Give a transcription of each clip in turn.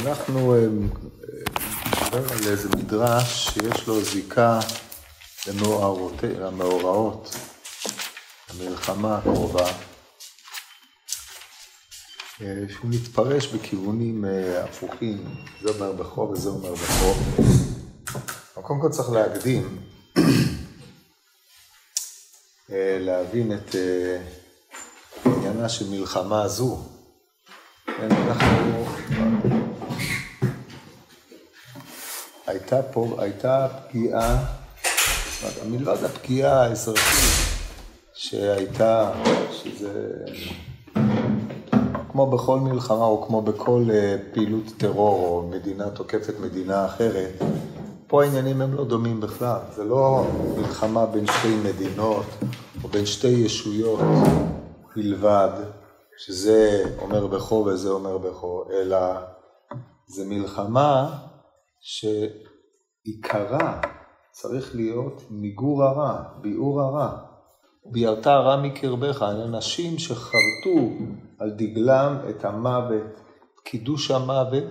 אנחנו אה, נדבר על איזה מדרש שיש לו זיקה למאורעות, המלחמה הקרובה, אה, שהוא מתפרש בכיוונים אה, הפוכים, זה אומר בכור וזה אומר בכור. קודם כל צריך להקדים, להבין את עניינה של מלחמה זו. כן, אנחנו... הייתה פה, הייתה פגיעה, מלבד הפגיעה האזרחית שהייתה, שזה כמו בכל מלחמה או כמו בכל אה, פעילות טרור או מדינה תוקפת מדינה אחרת, פה העניינים הם לא דומים בכלל, זה לא מלחמה בין שתי מדינות או בין שתי ישויות בלבד. שזה אומר בכו וזה אומר בכו, אלא זה מלחמה שעיקרה צריך להיות מיגור הרע, ביעור הרע. ביארת הרע מקרבך, אנשים שחרטו על דגלם את המוות, קידוש המוות,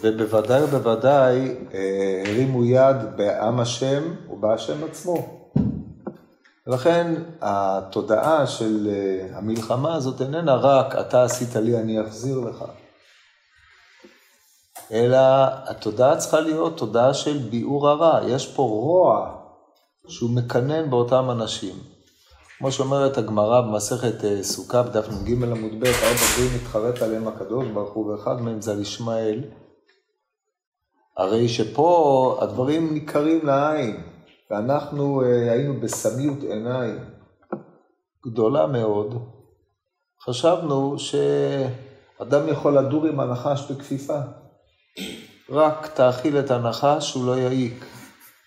ובוודאי ובוודאי אה, הרימו יד בעם השם ובהשם עצמו. ולכן התודעה של אה, המלחמה הזאת איננה רק אתה עשית לי, אני אחזיר לך. אלא התודעה צריכה להיות תודעה של ביעור הרע. יש פה רוע שהוא מקנן באותם אנשים. כמו שאומרת הגמרא במסכת אה, סוכה בדף נ"ג עמוד ב', ארבע דברים מתחרט עליהם הקדוש ברוך הוא, ואחד מהם זה על ישמעאל. הרי שפה הדברים ניכרים לעין. ואנחנו אה, היינו בסמיות עיניים גדולה מאוד. חשבנו שאדם יכול לדור עם הנחש בכפיפה. רק תאכיל את הנחש, הוא לא יעיק.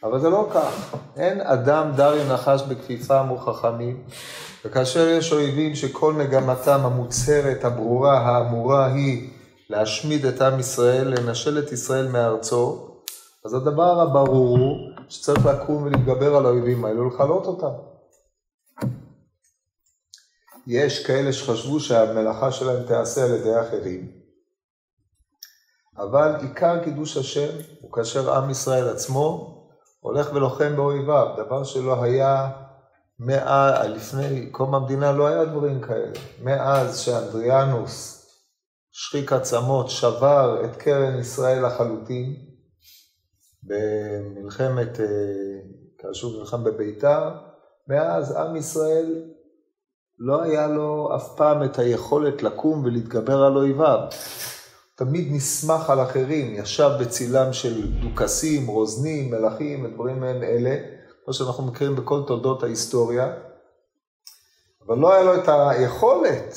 אבל זה לא כך. אין אדם דר עם נחש בכפיפה, אמרו חכמים, וכאשר יש אויבים שכל מגמתם המוצהרת, הברורה, האמורה היא להשמיד את עם ישראל, לנשל את ישראל מארצו, אז הדבר הברור הוא שצריך לקום ולהתגבר על האויבים האלו ולכלות אותם. יש כאלה שחשבו שהמלאכה שלהם תיעשה על ידי אחרים, אבל עיקר קידוש השם הוא כאשר עם ישראל עצמו הולך ולוחם באויביו, דבר שלא היה מאז, לפני קום המדינה לא היה דברים כאלה. מאז שאנדריאנוס, שחיק עצמות, שבר את קרן ישראל לחלוטין, במלחמת, כאשר הוא נלחם בביתר, מאז עם ישראל לא היה לו אף פעם את היכולת לקום ולהתגבר על אויביו. תמיד נסמך על אחרים, ישב בצילם של דוכסים, רוזנים, מלכים, ודברים מעין אלה, כמו שאנחנו מכירים בכל תולדות ההיסטוריה, אבל לא היה לו את היכולת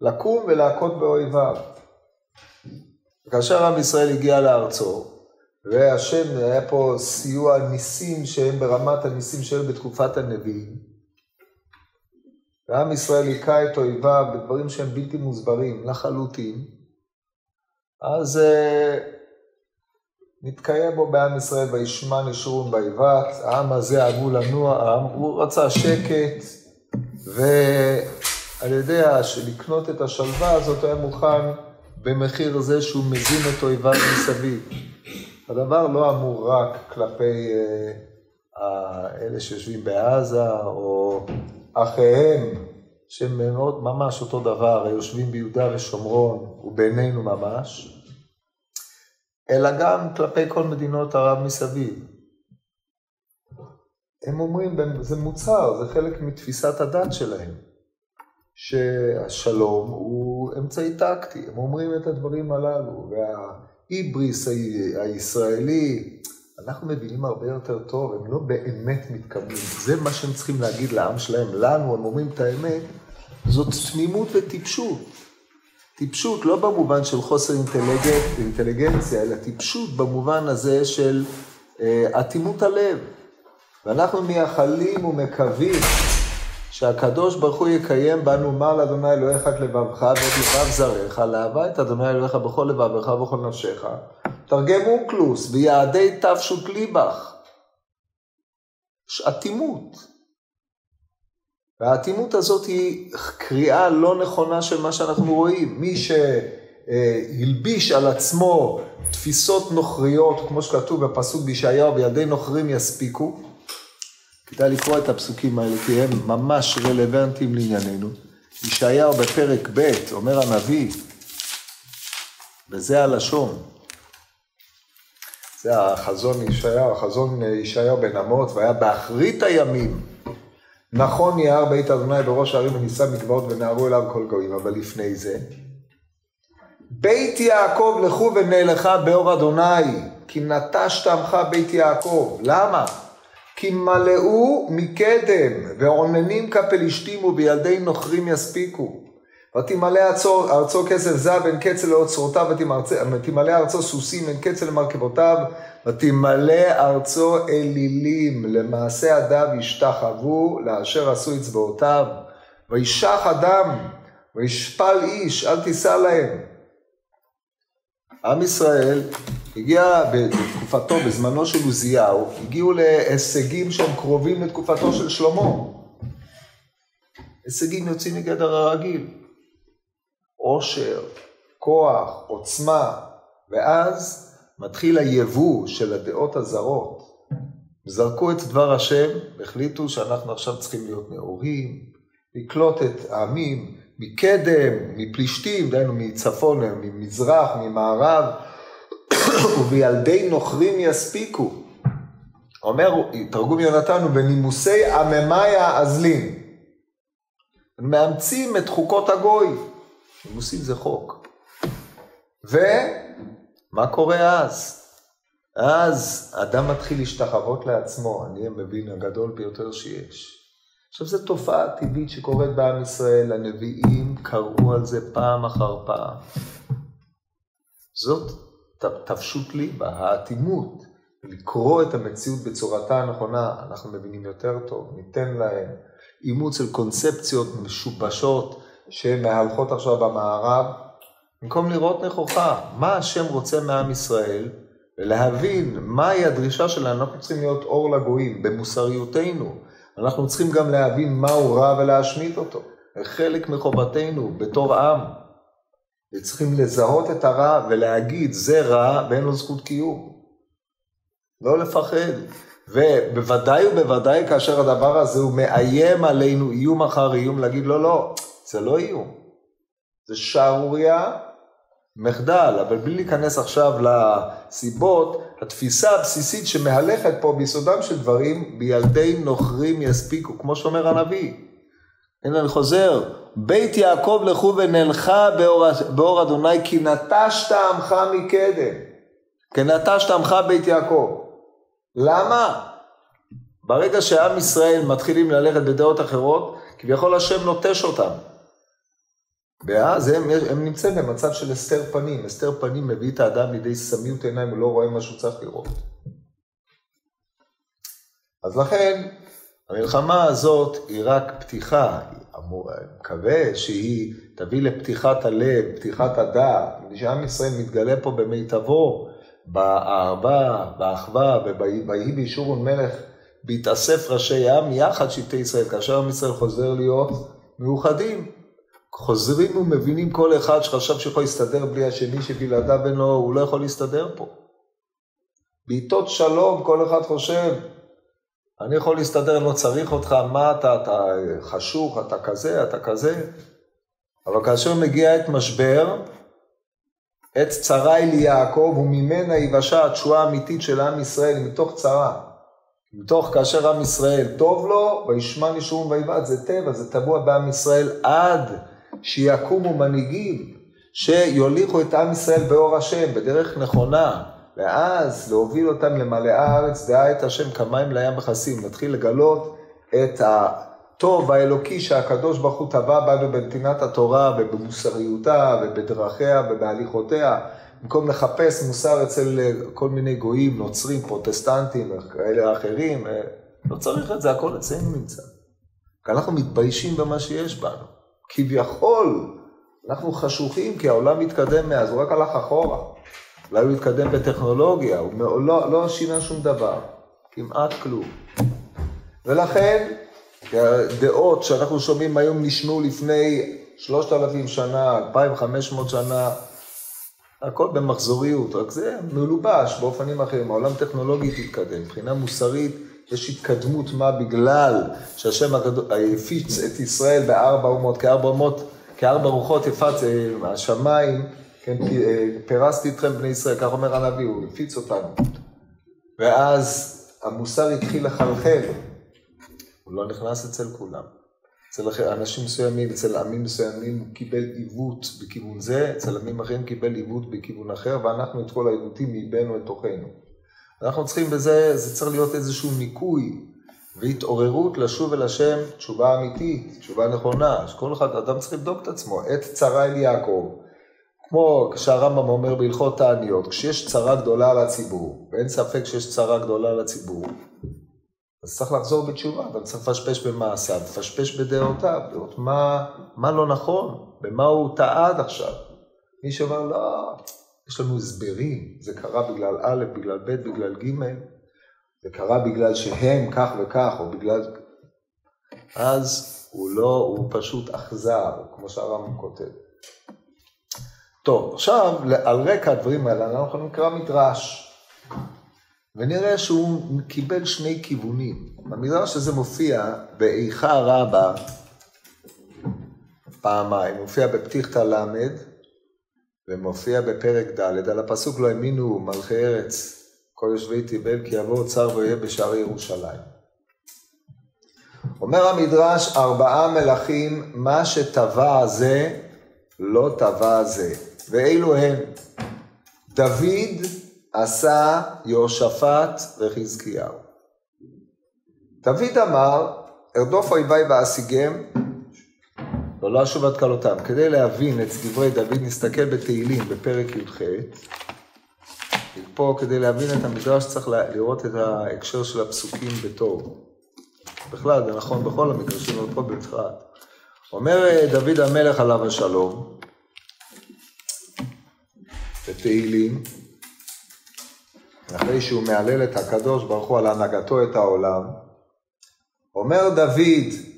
לקום ולהכות באויביו. כאשר עם ישראל הגיע לארצו, והשם, היה פה סיוע ניסים שהם ברמת הניסים שהיו בתקופת הנביאים. ועם ישראל היכה את אויביו בדברים שהם בלתי מוסברים לחלוטין. אז uh, נתקיים בו בעם ישראל וישמע נשרון באיבת, העם הזה אהבו לנוע, העם, הוא רצה שקט, ועל ידי לקנות את השלווה הזאת היה מוכן במחיר זה שהוא מזין את אויביו מסביב. הדבר לא אמור רק כלפי אה, אלה שיושבים בעזה, או אחיהם, שהם מאוד ממש אותו דבר, היושבים ביהודה ושומרון, ובינינו ממש, אלא גם כלפי כל מדינות ערב מסביב. הם אומרים, זה מוצהר, זה חלק מתפיסת הדת שלהם, שהשלום הוא אמצעי טקטי, הם אומרים את הדברים הללו, וה... היבריס הישראלי, אנחנו מבינים הרבה יותר טוב, הם לא באמת מתכוונים. זה מה שהם צריכים להגיד לעם שלהם. לנו, הם אומרים את האמת, זאת תמימות וטיפשות. טיפשות לא במובן של חוסר אינטליגנט, אינטליגנציה, אלא טיפשות במובן הזה של אה, אטימות הלב. ואנחנו מייחלים ומקווים שהקדוש ברוך הוא יקיים בנו מה לאדוני אלוהיך את לבבך ואת לבב זריך, לאהבה את אדוני אלוהיך בכל לבבך ובכל נפשך. תרגם אוקלוס, ביעדי תפשוט ליבך. אטימות. והאטימות הזאת היא קריאה לא נכונה של מה שאנחנו רואים. מי הלביש על עצמו תפיסות נוכריות, כמו שכתוב בפסוק בישעיהו, וילדי נוכרים יספיקו. כדאי לקרוא את הפסוקים האלה, כי הם ממש רלוונטיים לענייננו. ישעיהו בפרק ב', אומר הנביא, וזה הלשון. זה החזון ישעיהו, החזון ישעיהו בן אמוץ, והיה באחרית הימים. נכון יער בית אדוני בראש הערים ונישא מקוואות ונערו אליו כל גויים, אבל לפני זה, בית יעקב לכו ונלכה באור אדוני, כי נטשת עמך בית יעקב. למה? כי מלאו מקדם, ועוננים כפלישתים ובילדי נוכרים יספיקו. ותמלא ארצו, ארצו כסף זב אין קצל לאוצרותיו, ותמלא ארצו סוסים אין קצל למרכבותיו, ותמלא ארצו אלילים, למעשה אדם ישתחוו, לאשר עשו אצבעותיו. וישח אדם, וישפל איש, אל תישא להם. עם ישראל הגיע בתקופתו, בזמנו של עוזיהו, הגיעו להישגים שהם קרובים לתקופתו של שלמה. הישגים יוצאים מגדר הרגיל. עושר, כוח, עוצמה, ואז מתחיל היבוא של הדעות הזרות. זרקו את דבר השם, החליטו שאנחנו עכשיו צריכים להיות נאורים, לקלוט את העמים מקדם, מפלישתים, דהיינו מצפון, ממזרח, ממערב, ובילדי נוכרים יספיקו. אומר, תרגום יונתן, ובנימוסי עממיה אזלים. מאמצים את חוקות הגוי. נימוסים זה חוק. ומה קורה אז? אז אדם מתחיל להשתחוות לעצמו, אני המבין הגדול ביותר שיש. עכשיו זו תופעה טבעית שקורית בעם ישראל, הנביאים קראו על זה פעם אחר פעם. זאת תפשוט ליבה, האטימות, לקרוא את המציאות בצורתה הנכונה, אנחנו מבינים יותר טוב, ניתן להם אימוץ של קונספציות משובשות שמהלכות עכשיו במערב, במקום לראות נכוחה, מה השם רוצה מעם ישראל, ולהבין מהי הדרישה שלנו, אנחנו צריכים להיות אור לגויים במוסריותנו, אנחנו צריכים גם להבין מהו רע ולהשמיט אותו. חלק מחובתנו בתור עם. וצריכים לזהות את הרע ולהגיד, זה רע ואין לו זכות קיום. לא לפחד. ובוודאי ובוודאי כאשר הדבר הזה הוא מאיים עלינו איום אחר איום, להגיד לא, לא, זה לא איום. זה שערורייה, מחדל, אבל בלי להיכנס עכשיו לסיבות, התפיסה הבסיסית שמהלכת פה ביסודם של דברים, בילדי נוכרים יספיקו, כמו שאומר הנביא. הנה אני חוזר, בית יעקב לכו ונלכה באור, באור אדוני, כי נטשת עמך מקדם. כי נטשת עמך בית יעקב. למה? ברגע שעם ישראל מתחילים ללכת בדעות אחרות, כביכול השם נוטש אותם. ואז הם, הם נמצאים במצב של הסתר פנים. הסתר פנים מביא את האדם לידי סמיות עיניים, הוא לא רואה מה שהוא צריך לראות. אז לכן, המלחמה הזאת היא רק פתיחה, אני מקווה שהיא תביא לפתיחת הלב, פתיחת הדעת, שעם ישראל מתגלה פה במיטבו, באהבה, באחווה, ויהי בישורון מלך, בהתאסף ראשי עם יחד שבטי ישראל, כאשר עם ישראל חוזר להיות מאוחדים. חוזרים ומבינים כל אחד שחשב שיכול להסתדר בלי השני, שבלעדיו אין לו, הוא לא יכול להסתדר פה. בעיתות שלום כל אחד חושב, אני יכול להסתדר, לא צריך אותך, מה אתה, אתה חשוך, אתה כזה, אתה כזה. אבל כאשר מגיע עת משבר, עת צרה היא ליעקב, וממנה יבשה התשועה האמיתית של עם ישראל, מתוך צרה. מתוך כאשר עם ישראל טוב לו, וישמע נשום ויבעט, זה טבע, זה טבוע בעם ישראל עד שיקומו מנהיגים שיוליכו את עם ישראל באור השם, בדרך נכונה, ואז להוביל אותם למלאה הארץ, דעה את השם כמים לים מכסים. נתחיל לגלות את הטוב האלוקי שהקדוש ברוך הוא טבע בנו בנתינת התורה ובמוסריותה ובדרכיה ובהליכותיה. במקום לחפש מוסר אצל כל מיני גויים, נוצרים, פרוטסטנטים, כאלה אחרים, לא צריך את זה, הכל אצלנו נמצא. כי אנחנו מתביישים במה שיש בנו. כביכול, אנחנו חשוכים כי העולם מתקדם מאז, הוא רק הלך אחורה. אולי הוא התקדם בטכנולוגיה, הוא לא, לא שינה שום דבר, כמעט כלום. ולכן, הדעות שאנחנו שומעים היום נשמעו לפני שלושת אלפים שנה, אלפיים חמש מאות שנה, הכל במחזוריות, רק זה מלובש באופנים אחרים. העולם טכנולוגי תתקדם, מבחינה מוסרית יש התקדמות מה בגלל שהשם הפיץ את ישראל בארבע אומות, כארבע אומות, כארבע רוחות יפץ אה, השמיים, כן, אה, פרסתי אתכם בני ישראל, כך אומר הנביא, הוא הפיץ אותנו. ואז המוסר התחיל לחלחל, הוא לא נכנס אצל כולם. אצל אנשים מסוימים, אצל עמים מסוימים הוא קיבל עיוות בכיוון זה, אצל עמים אחרים קיבל עיוות בכיוון אחר, ואנחנו את כל העיוותים ליבנו את תוכנו. אנחנו צריכים בזה, זה צריך להיות איזשהו ניקוי והתעוררות לשוב אל השם, תשובה אמיתית, תשובה נכונה, שכל אחד, אדם צריך לבדוק את עצמו, עת צרה אל יעקב. כמו כשהרמב"ם אומר בהלכות תעניות, כשיש צרה גדולה על הציבור, ואין ספק שיש צרה גדולה על הציבור, אז צריך לחזור בתשובה, אבל צריך לפשפש במעשיו, לפשפש בדעותיו, לראות מה, מה לא נכון, במה הוא טעה עד עכשיו. מי שאומר, לא, יש לנו הסברים, זה קרה בגלל א', בגלל ב', בגלל ג', זה קרה בגלל שהם כך וכך, או בגלל... אז הוא לא, הוא פשוט אכזר, כמו שהרמב"ם כותב. טוב, עכשיו, על רקע הדברים האלה, אנחנו נקרא מדרש. ונראה שהוא קיבל שני כיוונים. במדרש הזה מופיע באיכה רבה פעמיים, מופיע בפתיחתא ל' ומופיע בפרק ד', על הפסוק לא האמינו מלכי ארץ כל יושבי תיבל כי יבואו צר ויהיה בשערי ירושלים. אומר המדרש ארבעה מלכים מה שטבע זה לא טבע זה ואלו הם דוד עשה יהושפט וחזקיהו. דוד אמר, ארדוף אויביי ואשיגם, ולא אשוב עד כלותם. כדי להבין את דברי דוד, נסתכל בתהילים בפרק י"ח. פה כדי להבין את המדרש צריך לראות את ההקשר של הפסוקים בטוב. בכלל, זה נכון בכל המדרשים, אבל פה בפרט. אומר דוד המלך עליו השלום, בתהילים, אחרי שהוא מהלל את הקדוש ברוך הוא על הנהגתו את העולם, אומר דוד,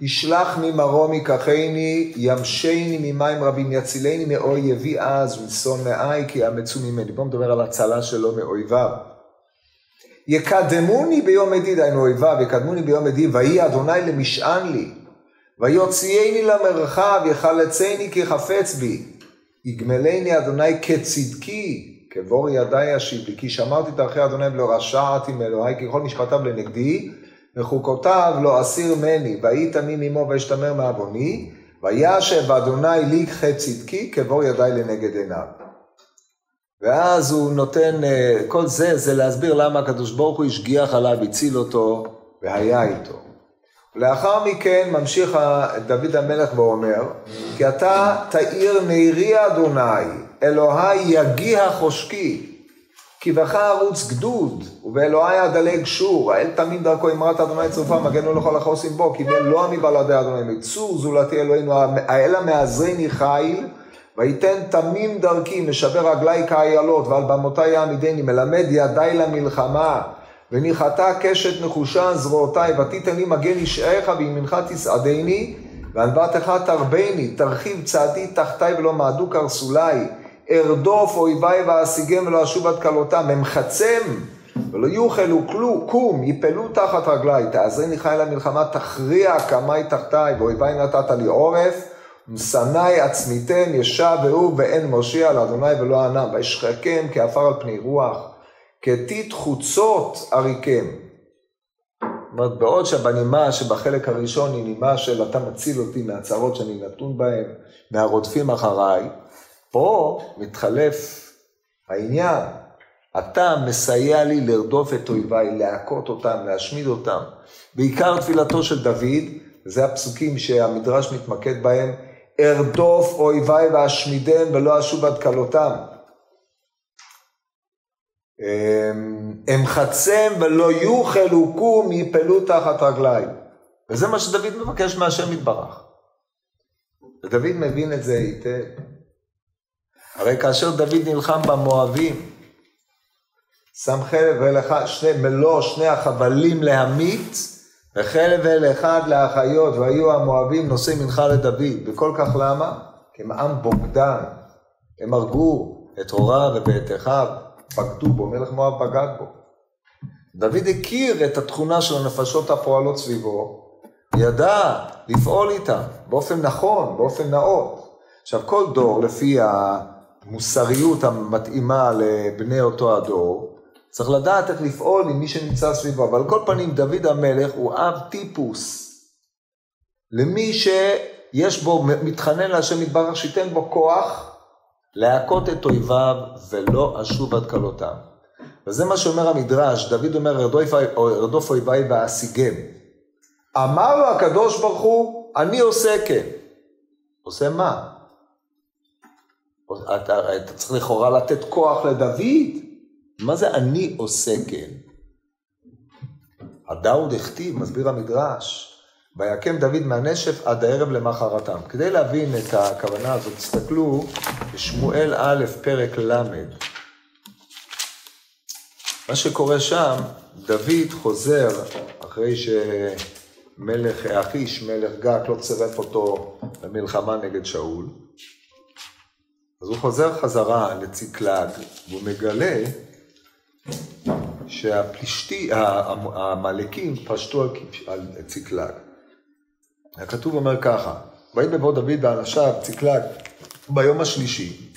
ישלח ממרום ייקחני, ימשני ממים רבים, יצילני מאויבי אז ומשון מאי, כי יאמצו ממני. בואו נדבר על הצלה שלו מאויביו. יקדמוני ביום עדי, דהיינו אויביו, יקדמוני ביום עדי, ויהי אדוני למשען לי, ויוציאני למרחב, יחלצני כי חפץ בי. יגמלני אדוני כצדקי, כבור ידי ישיב לי, כי שמרתי דרכי אדוני ולא רשעתי מאלוהי, כי כל משפטיו לנגדי, וחוקותיו לא אסיר מני, ויהי תמים עמו ואשתמר מעווני, וישב אדוני לי כצדקי, כבור ידי לנגד עיניו. ואז הוא נותן, אה, כל זה, זה להסביר למה הקדוש ברוך הוא השגיח עליו, הציל אותו, והיה איתו. לאחר מכן ממשיך דוד המלך ואומר, כי אתה תאיר נערי אדוני, אלוהי יגיע חושקי, כי בך ערוץ גדוד, ובאלוהי אדלג שור, האל תמים דרכו אמרת אדוני צרופה, מגנו לכל החוסים בו, כי בן לא עמי בלעדי אדוני, מצור זולתי אלוהינו, האל המעזרני חיל, ויתן תמים דרכי, משבר רגלי כאיילות, ועל במותי יעמידני, מלמד ידי למלחמה. וניחתה קשת נחושה זרועותיי, ותיתן לי מגן אישעך וימינך תסעדני, וענוותך תרבני, תרחיב צעדי תחתי ולא מעדו קרסולי, ארדוף אויביי ואשיגם ולא אשוב עד כלותם, אמחצם ולא יוכלו כלו, קום, יפלו תחת רגלי, תעזרני חי למלחמה, תכריע קמי תחתי, ואויביי נתת לי עורף, משנאי עצמיתם, ישבעו ואין מושיע לאדוני ולא ענם, וישחקם כעפר על פני רוח. כתית חוצות עריכם. זאת אומרת, בעוד שבנימה שבחלק הראשון היא נימה של אתה מציל אותי מהצרות שאני נתון בהן, מהרודפים אחריי, פה מתחלף העניין. אתה מסייע לי לרדוף את אויביי, להכות אותם, להשמיד אותם. בעיקר תפילתו של דוד, זה הפסוקים שהמדרש מתמקד בהם, ארדוף אויביי ואשמידם ולא אשוב עד כלותם. אמחצם ולא יוכל וקום יפלו תחת רגליי. וזה מה שדוד מבקש מהשם יתברך. ודוד מבין את זה היטב. הרי כאשר דוד נלחם במואבים, שם חלב אל אחד, שני, מלוא שני החבלים להמית, וחלב אל אחד לאחיות, והיו המואבים נושאי מנחה לדוד. וכל כך למה? הם עם בוגדן, הם הרגו את הוריו ואת אחיו, בגדו בו, מלך מואב בגד בו. דוד הכיר את התכונה של הנפשות הפועלות סביבו, ידע לפעול איתם באופן נכון, באופן נאות. עכשיו, כל דור, לפי המוסריות המתאימה לבני אותו הדור, צריך לדעת איך לפעול עם מי שנמצא סביבו. אבל על כל פנים, דוד המלך הוא אב טיפוס למי שיש בו, מתחנן להשם יתברך, שייתן בו כוח להכות את אויביו ולא אשוב עד כלותם. וזה מה שאומר המדרש, דוד אומר, ארדוף אויביי ואשיגם. אמר לו הקדוש ברוך הוא, אני עושה כן. עושה מה? אתה, אתה צריך לכאורה לתת כוח לדוד. מה זה אני עושה כן? הדאוד הכתיב, מסביר המדרש, ויקם דוד מהנשף עד הערב למחרתם. כדי להבין את הכוונה הזאת, תסתכלו בשמואל א', פרק ל'. מה שקורה שם, דוד חוזר אחרי שמלך אחיש, מלך גת, לא צירף אותו למלחמה נגד שאול. אז הוא חוזר חזרה לציקלג, והוא מגלה שהפלישתי, העמלקים פשטו על ציקלג. הכתוב אומר ככה, ויהי בבוא דוד באנשיו ציקלג ביום השלישי,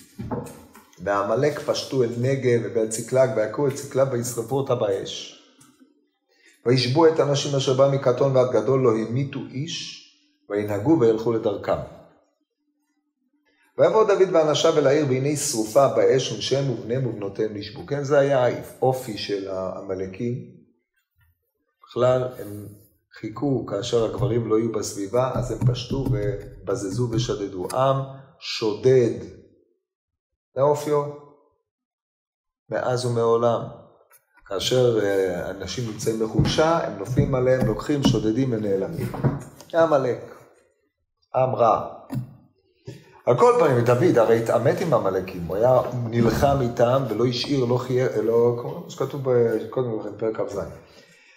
ועמלק פשטו אל נגב ואל ציקלג ויכו את ציקלג וישרפו אותה באש. וישבו את הנשים אשר בא מקטון ועד גדול לא המיתו איש, וינהגו וילכו לדרכם. ויבוא דוד ואנשיו אל העיר והנה שרופה באש ונשיהם ובניהם ובנותיהם נשבו. כן, זה היה האופי של העמלקים. בכלל, הם חיכו כאשר הגברים לא יהיו בסביבה, אז הם פשטו ובזזו ושדדו. עם שודד. זה אופיו. מאז ומעולם. כאשר אה, אנשים נמצאים בחולשה, הם נופלים עליהם, לוקחים, שודדים ונעלמים. עמלק. עם רע. על כל פנים, דוד הרי התעמת עם עמלקים, הוא היה נלחם איתם ולא השאיר, לא חייר, לא, כמו שכתוב קודם לכן, פרק כ"ז.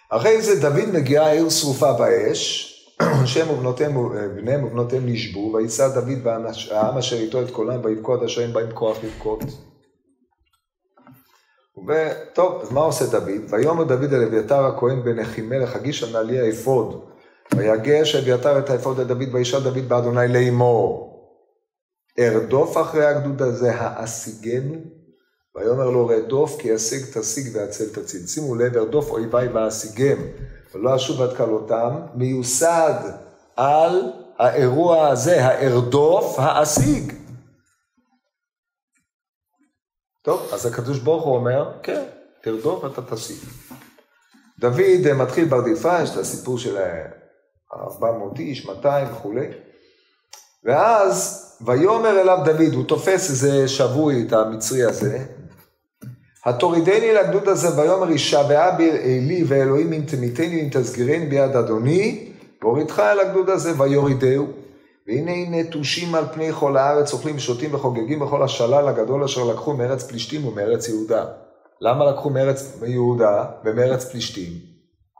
אחרי זה דוד מגיע העיר שרופה באש, שם ובנותיהם, בניהם ובנותיהם נשבו, ויישא דוד והעם אשר איתו את קולם, ויבכו עד אשר אין בהם כוח לבכות. וטוב, אז מה עושה דוד? ויאמר דוד אל אביתר הכהן בן אחימלך, הגיש הנעלי האפוד. ויגש אביתר את האפוד לדוד, וישאל דוד באדוני לאמור. ארדוף אחרי הגדוד הזה, האשיגנו? ויאמר לו רדוף כי ישיג תשיג והצל תציל. שימו לב, ארדוף אויביי ואשיגם ולא אשוב עד כלותם, מיוסד על האירוע הזה, הארדוף, האשיג. טוב, אז הקדוש ברוך הוא אומר, כן, תרדוף ואתה תשיג. דוד אה, מתחיל ברדיפה, יש את הסיפור של 400 איש, 200 וכולי. ואז ויאמר אליו דוד, הוא תופס איזה שבוי, את המצרי הזה, התורידני לגדוד הזה ויאמר ישבעה בי אלי ואלוהים אם תמיתני אם תסגירני ביד אדוני והורידך אל הגדוד הזה ויורידהו והנה נטושים על פני כל הארץ אוכלים שותים וחוגגים בכל השלל הגדול אשר לקחו מארץ פלישתים ומארץ יהודה. למה לקחו מארץ יהודה ומארץ פלישתים?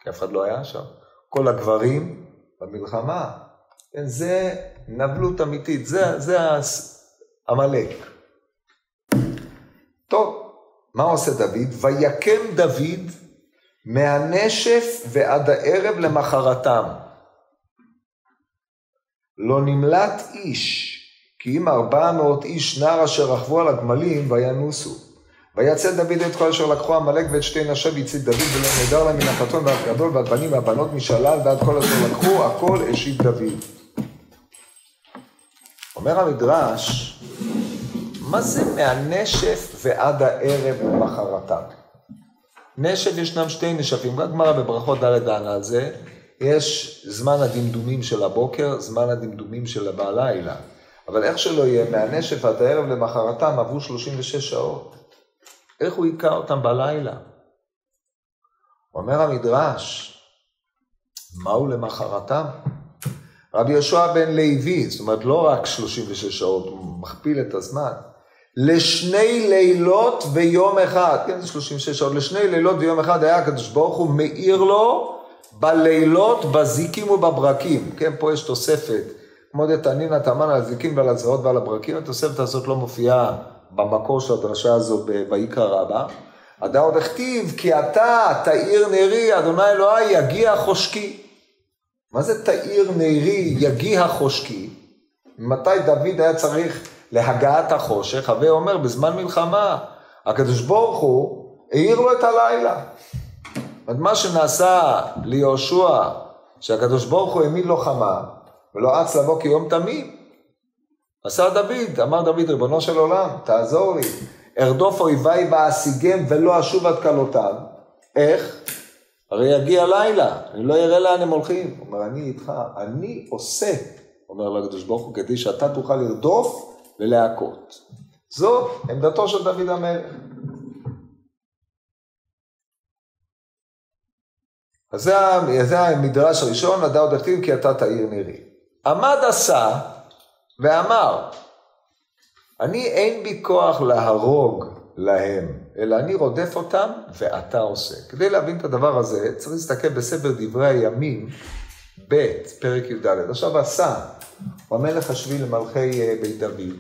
כי אף אחד לא היה שם. כל הגברים במלחמה. כן, זה נבלות אמיתית, זה, זה עמלק. טוב, מה עושה דוד? ויקם דוד מהנשף ועד הערב למחרתם. לא נמלט איש, כי אם ארבע מאות איש נער אשר רכבו על הגמלים וינוסו. ויצא דוד את כל אשר לקחו עמלק ואת שתי נשיו והצית דוד ולא נדר להם מן החתון ועד גדול ועד בנים והבנות משלל ועד כל אשר לקחו הכל השיב דוד. אומר המדרש, מה זה מהנשף ועד הערב למחרתם? נשף ישנם שתי נשפים, רק גמרא בברכות ד' דנה על זה, יש זמן הדמדומים של הבוקר, זמן הדמדומים של הלילה. אבל איך שלא יהיה, מהנשף עד הערב למחרתם עברו 36 שעות. איך הוא היכה אותם בלילה? אומר המדרש, מהו למחרתם? רבי יהושע בן לוי, זאת אומרת לא רק 36 שעות, הוא מכפיל את הזמן. לשני לילות ויום אחד, כן, זה 36 שעות, לשני לילות ויום אחד היה הקדוש ברוך הוא מאיר לו בלילות, בזיקים ובברקים, כן, פה יש תוספת, כמו דתנינא תמן על הזיקים ועל הזרועות ועל הברקים, התוספת הזאת לא מופיעה במקור של הדרשה הזו בויקרא רבה. עדה עוד הכתיב, כי אתה תאיר נרי, אדוני אלוהי, יגיע חושקי. מה זה תאיר נרי, יגיע חושקי? מתי דוד היה צריך להגעת החושך? הווה אומר, בזמן מלחמה, הקדוש ברוך הוא העיר לו את הלילה. מה שנעשה ליהושע, שהקדוש ברוך הוא העמיד לו חמה, ולא אץ לבוא כיום תמים. עשה דוד, אמר דוד, ריבונו של עולם, תעזור לי. ארדוף אויביי ואשיגם ולא אשוב עד כלותיו. איך? הרי יגיע לילה, אני לא אראה לאן הם הולכים. הוא אומר, אני איתך, אני עושה, אומר לקדוש ברוך הוא, כדי שאתה תוכל לרדוף ולהכות. זו עמדתו של דוד המלך. אז זה, המדרש הראשון, לדע עוד הכתיב כי אתה תאיר נירי. עמד עשה ואמר, אני אין בי כוח להרוג להם, אלא אני רודף אותם ואתה עושה. כדי להבין את הדבר הזה, צריך להסתכל בספר דברי הימים, ב', פרק י"ד. עכשיו עשה, הוא המלך השביעי למלכי אה, בית דוד.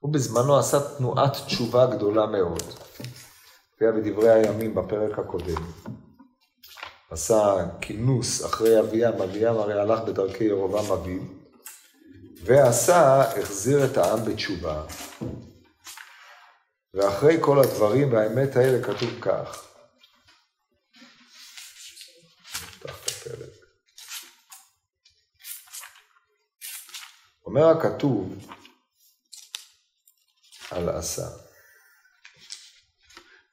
הוא בזמנו עשה תנועת תשובה גדולה מאוד. זה היה בדברי הימים בפרק הקודם. עשה כינוס אחרי אביהם, אביהם הרי הלך בדרכי ירובעם אביו, ועשה, החזיר את העם בתשובה. ואחרי כל הדברים והאמת האלה כתוב כך. אומר הכתוב על עשה.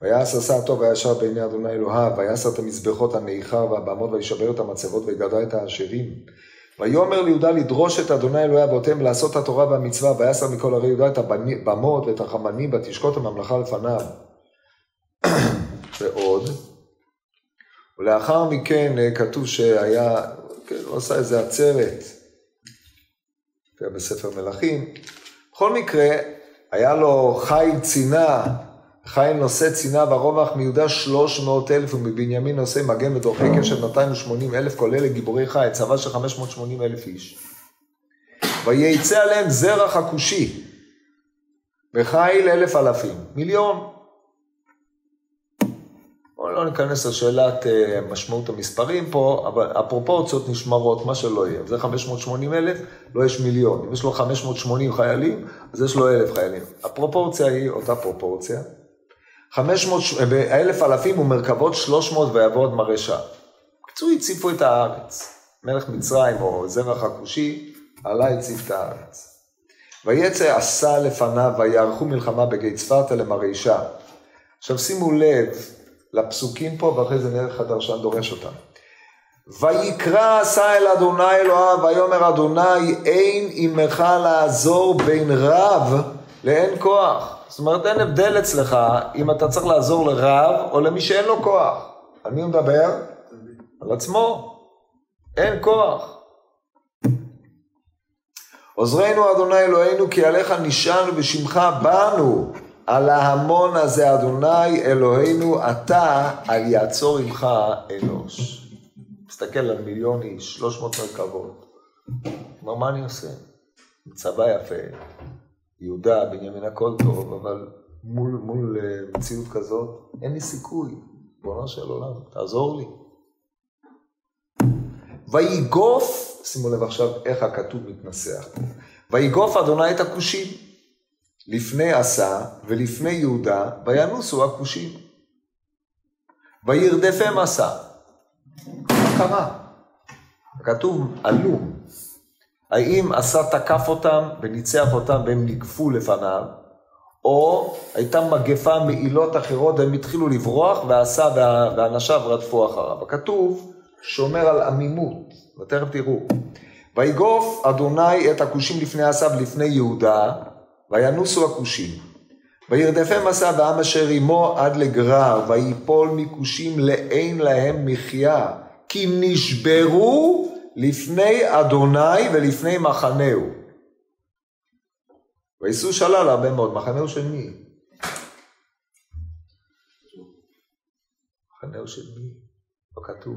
ויעש עשה הטוב וישר בעיני אדוני אלוהיו, ויעש את המזבחות הנעיכר והבמות וישבר את המצבות ויגדע את העשירים. ויאמר ליהודה לדרוש את אדוני אלוהי אבותיהם לעשות התורה והמצווה, ויעשר מכל ערי יהודה את הבמות ואת החמנים ותשקוט הממלכה לפניו. ועוד. ולאחר מכן אה, כתוב שהיה, כן, הוא עשה איזה עצרת, בספר מלכים. בכל מקרה, היה לו חיל צינה חיל נושא צינה ורובח מיהודה שלוש מאות אלף ומבנימין נושא מגן ודורכי קשת 280 אלף כולל לגיבורי חיל, צבא של 580 אלף איש. וייצא עליהם זרח הכושי וחיל אלף אלפים, מיליון. בואו לא ניכנס לשאלת אה, משמעות המספרים פה, אבל הפרופורציות נשמרות, מה שלא יהיה. זה 580 אלף, לא יש מיליון. אם יש לו 580 חיילים, אז יש לו אלף חיילים. הפרופורציה היא אותה פרופורציה. באלף אלפים ומרכבות שלוש מאות ויעבוד מרשע. בקיצור, הציפו את הארץ. מלך מצרים או זרח הכושי, עלה הציף את הארץ. ויצא עשה לפניו ויערכו מלחמה בגיא צפרתא למרעישה. עכשיו שימו לב לפסוקים פה ואחרי זה נראה איך הדרשן דורש אותם. ויקרא עשה אל אדוני אלוהיו ויאמר אדוני אין עמך לעזור בין רב לאין כוח. זאת אומרת, אין הבדל אצלך אם אתה צריך לעזור לרב או למי שאין לו כוח. על מי הוא מדבר? על עצמו. אין כוח. עוזרנו אדוני אלוהינו כי עליך נשענו בשמך באנו על ההמון הזה אדוני אלוהינו אתה על יעצור עמך אנוש. מסתכל על מיליון איש, שלוש מאות מרכבות. כלומר מה אני עושה? צבא יפה, יהודה, בנימין הכל טוב, אבל מול, מול אה, מציאות כזאת, אין לי סיכוי. ריבונו של עולם, תעזור לי. ויגוף, שימו לב עכשיו איך הכתוב מתנסח ויגוף אדוני את הכושים לפני עשה ולפני יהודה, וינוסו הכושים. וירדפם עשה. מה קרה? כתוב עלו, האם עשה תקף אותם וניצח אותם והם ניגפו לפניו, או הייתה מגפה מעילות אחרות והם התחילו לברוח ועשה ואנשיו רדפו אחריו. הכתוב שומר על עמימות, ותכף תראו. ויגוף אדוני את הכושים לפני עשה ולפני יהודה, וינוסו הכושים. וירדפם עשה ועם אשר עמו עד לגרר, ויפול מכושים לאין להם מחיה, כי נשברו לפני אדוני ולפני מחנהו. וייסעו שלל הרבה מאוד, מחנהו של מי? מחנהו של מי? לא כתוב.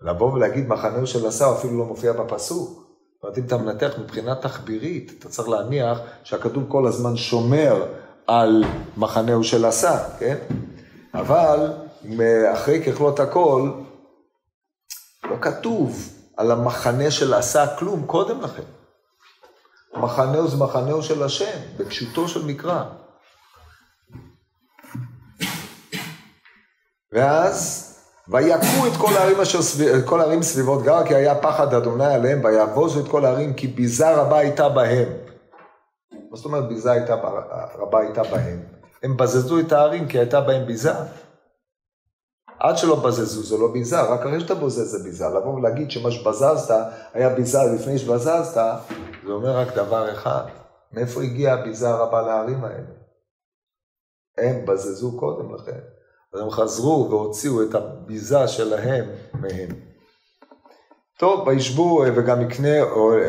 לבוא ולהגיד מחנהו של עשה, אפילו לא מופיע בפסוק. זאת אומרת, אם אתה מנתח מבחינה תחבירית, אתה צריך להניח שהכתוב כל הזמן שומר על מחנהו של עשה, כן? אבל אחרי ככלות הכל, לא כתוב על המחנה של עשה כלום קודם לכן. מחנהו זה מחנהו של השם, בפשוטו של מקרא. ואז, ויכו את כל הערים אשר סביב, כל הערים סביבות גר, כי היה פחד אדוני עליהם, ויבוזו את כל הערים, כי ביזה רבה הייתה בהם. מה זאת אומרת ביזה הייתה, רבה הייתה בהם? הם בזזו את הערים כי הייתה בהם ביזה. עד שלא בזזו זה לא ביזה, רק אחרי שאתה בוזז זה ביזה. לבוא ולהגיד שמה שבזזת היה ביזה לפני שבזזת, זה אומר רק דבר אחד, מאיפה הגיעה הביזה הרבה לערים האלה? הם בזזו קודם לכן. אז הם חזרו והוציאו את הביזה שלהם מהם. טוב, וישבו וגם מקנה,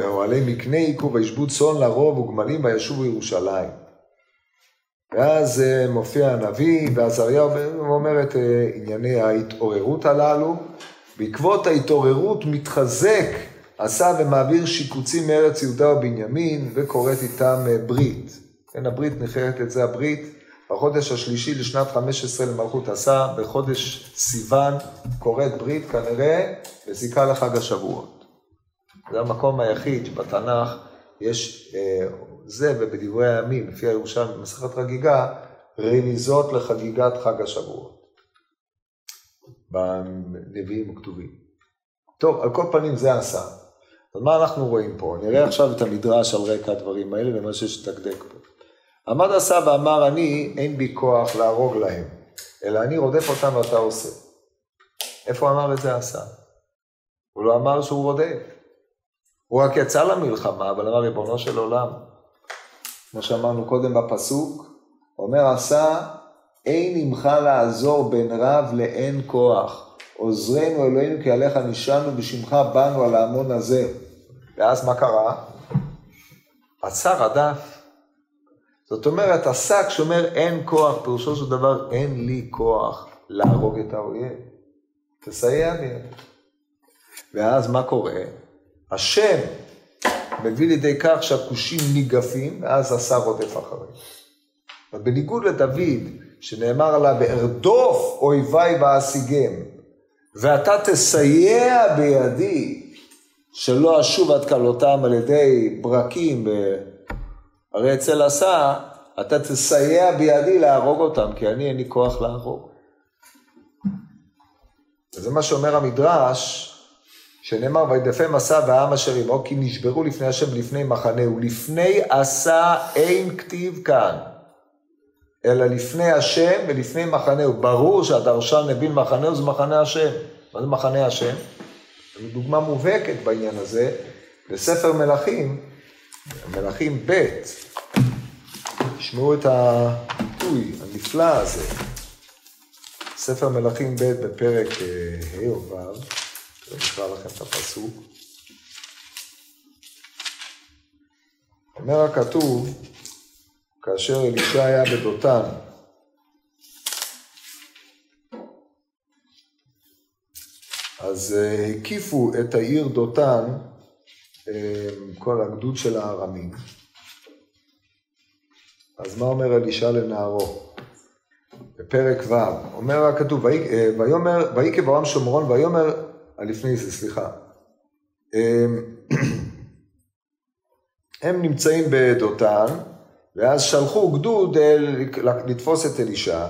אוהלי מקנה היכו, וישבו צאן לרוב וגמלים וישובו ירושלים. ואז אה, מופיע הנביא ועזריה ואומר את אה, ענייני ההתעוררות הללו. בעקבות ההתעוררות מתחזק עשה ומעביר שיקוצים מארץ יהודה ובנימין וכורת איתם אה, ברית. כן, הברית נכרת את זה הברית. בחודש השלישי לשנת 15 למלכות עשה, בחודש סיוון, כורת ברית כנראה בזיקה לחג השבועות. זה המקום היחיד שבתנ"ך יש זה ובדברי הימים, לפי הירושלמי במסכת חגיגה, רמיזות לחגיגת חג השבועות. בנביאים הכתובים. טוב, על כל פנים זה עשה. אז מה אנחנו רואים פה? נראה עכשיו את המדרש על רקע הדברים האלה ומה שיש לתקדק פה. עמד עשה ואמר אני אין בי כוח להרוג להם, אלא אני רודף אותם ואתה עושה. איפה אמר את זה עשה? הוא לא אמר שהוא רודף. הוא רק יצא למלחמה, אבל אמר ריבונו של עולם, כמו שאמרנו קודם בפסוק, אומר עשה, אין עמך לעזור בין רב לאין כוח. עוזרנו אלוהינו כי עליך נשענו בשמך באנו על ההמון הזה. ואז מה קרה? עשה רדף. זאת אומרת, עשה כשאומר אין כוח, פירושו של דבר אין לי כוח להרוג את האויב. תסייע לי. ואז מה קורה? השם מביא לידי כך שהכושים ניגפים, ואז השר רודף אחריהם. בניגוד לדוד, שנאמר עליו, ארדוף אויביי ואשיגם, ואתה תסייע בידי שלא אשוב עד כלותם על ידי ברקים, הרי אצל עשה, אתה תסייע בידי להרוג אותם, כי אני אין לי כוח להרוג. וזה מה שאומר המדרש, שנאמר, וידפה מסע והעם אשר עמו, כי נשברו לפני השם לפני מחנהו. לפני עשה אין כתיב כאן, אלא לפני השם ולפני מחנהו. ברור שהדרשן הבין מחנהו זה מחנה השם. מה זה מחנה השם? זו דוגמה מובהקת בעניין הזה, בספר מלכים, מלכים ב', תשמעו את הביטוי הנפלא הזה. ספר מלכים ב' בפרק אה, ה' או ו', נקרא לכם את הפסוק. אומר הכתוב, כאשר אלישע היה בדותן, אז אה, הקיפו את העיר דותן, אה, כל הגדוד של הארמים. אז מה אומר אלישע לנערו? בפרק ו', אומר הכתוב, ויאמר, ויהי כברם שומרון, ויאמר לפני זה, סליחה. אמ, הם נמצאים בדותן, ואז שלחו גדוד לתפוס את אלישע.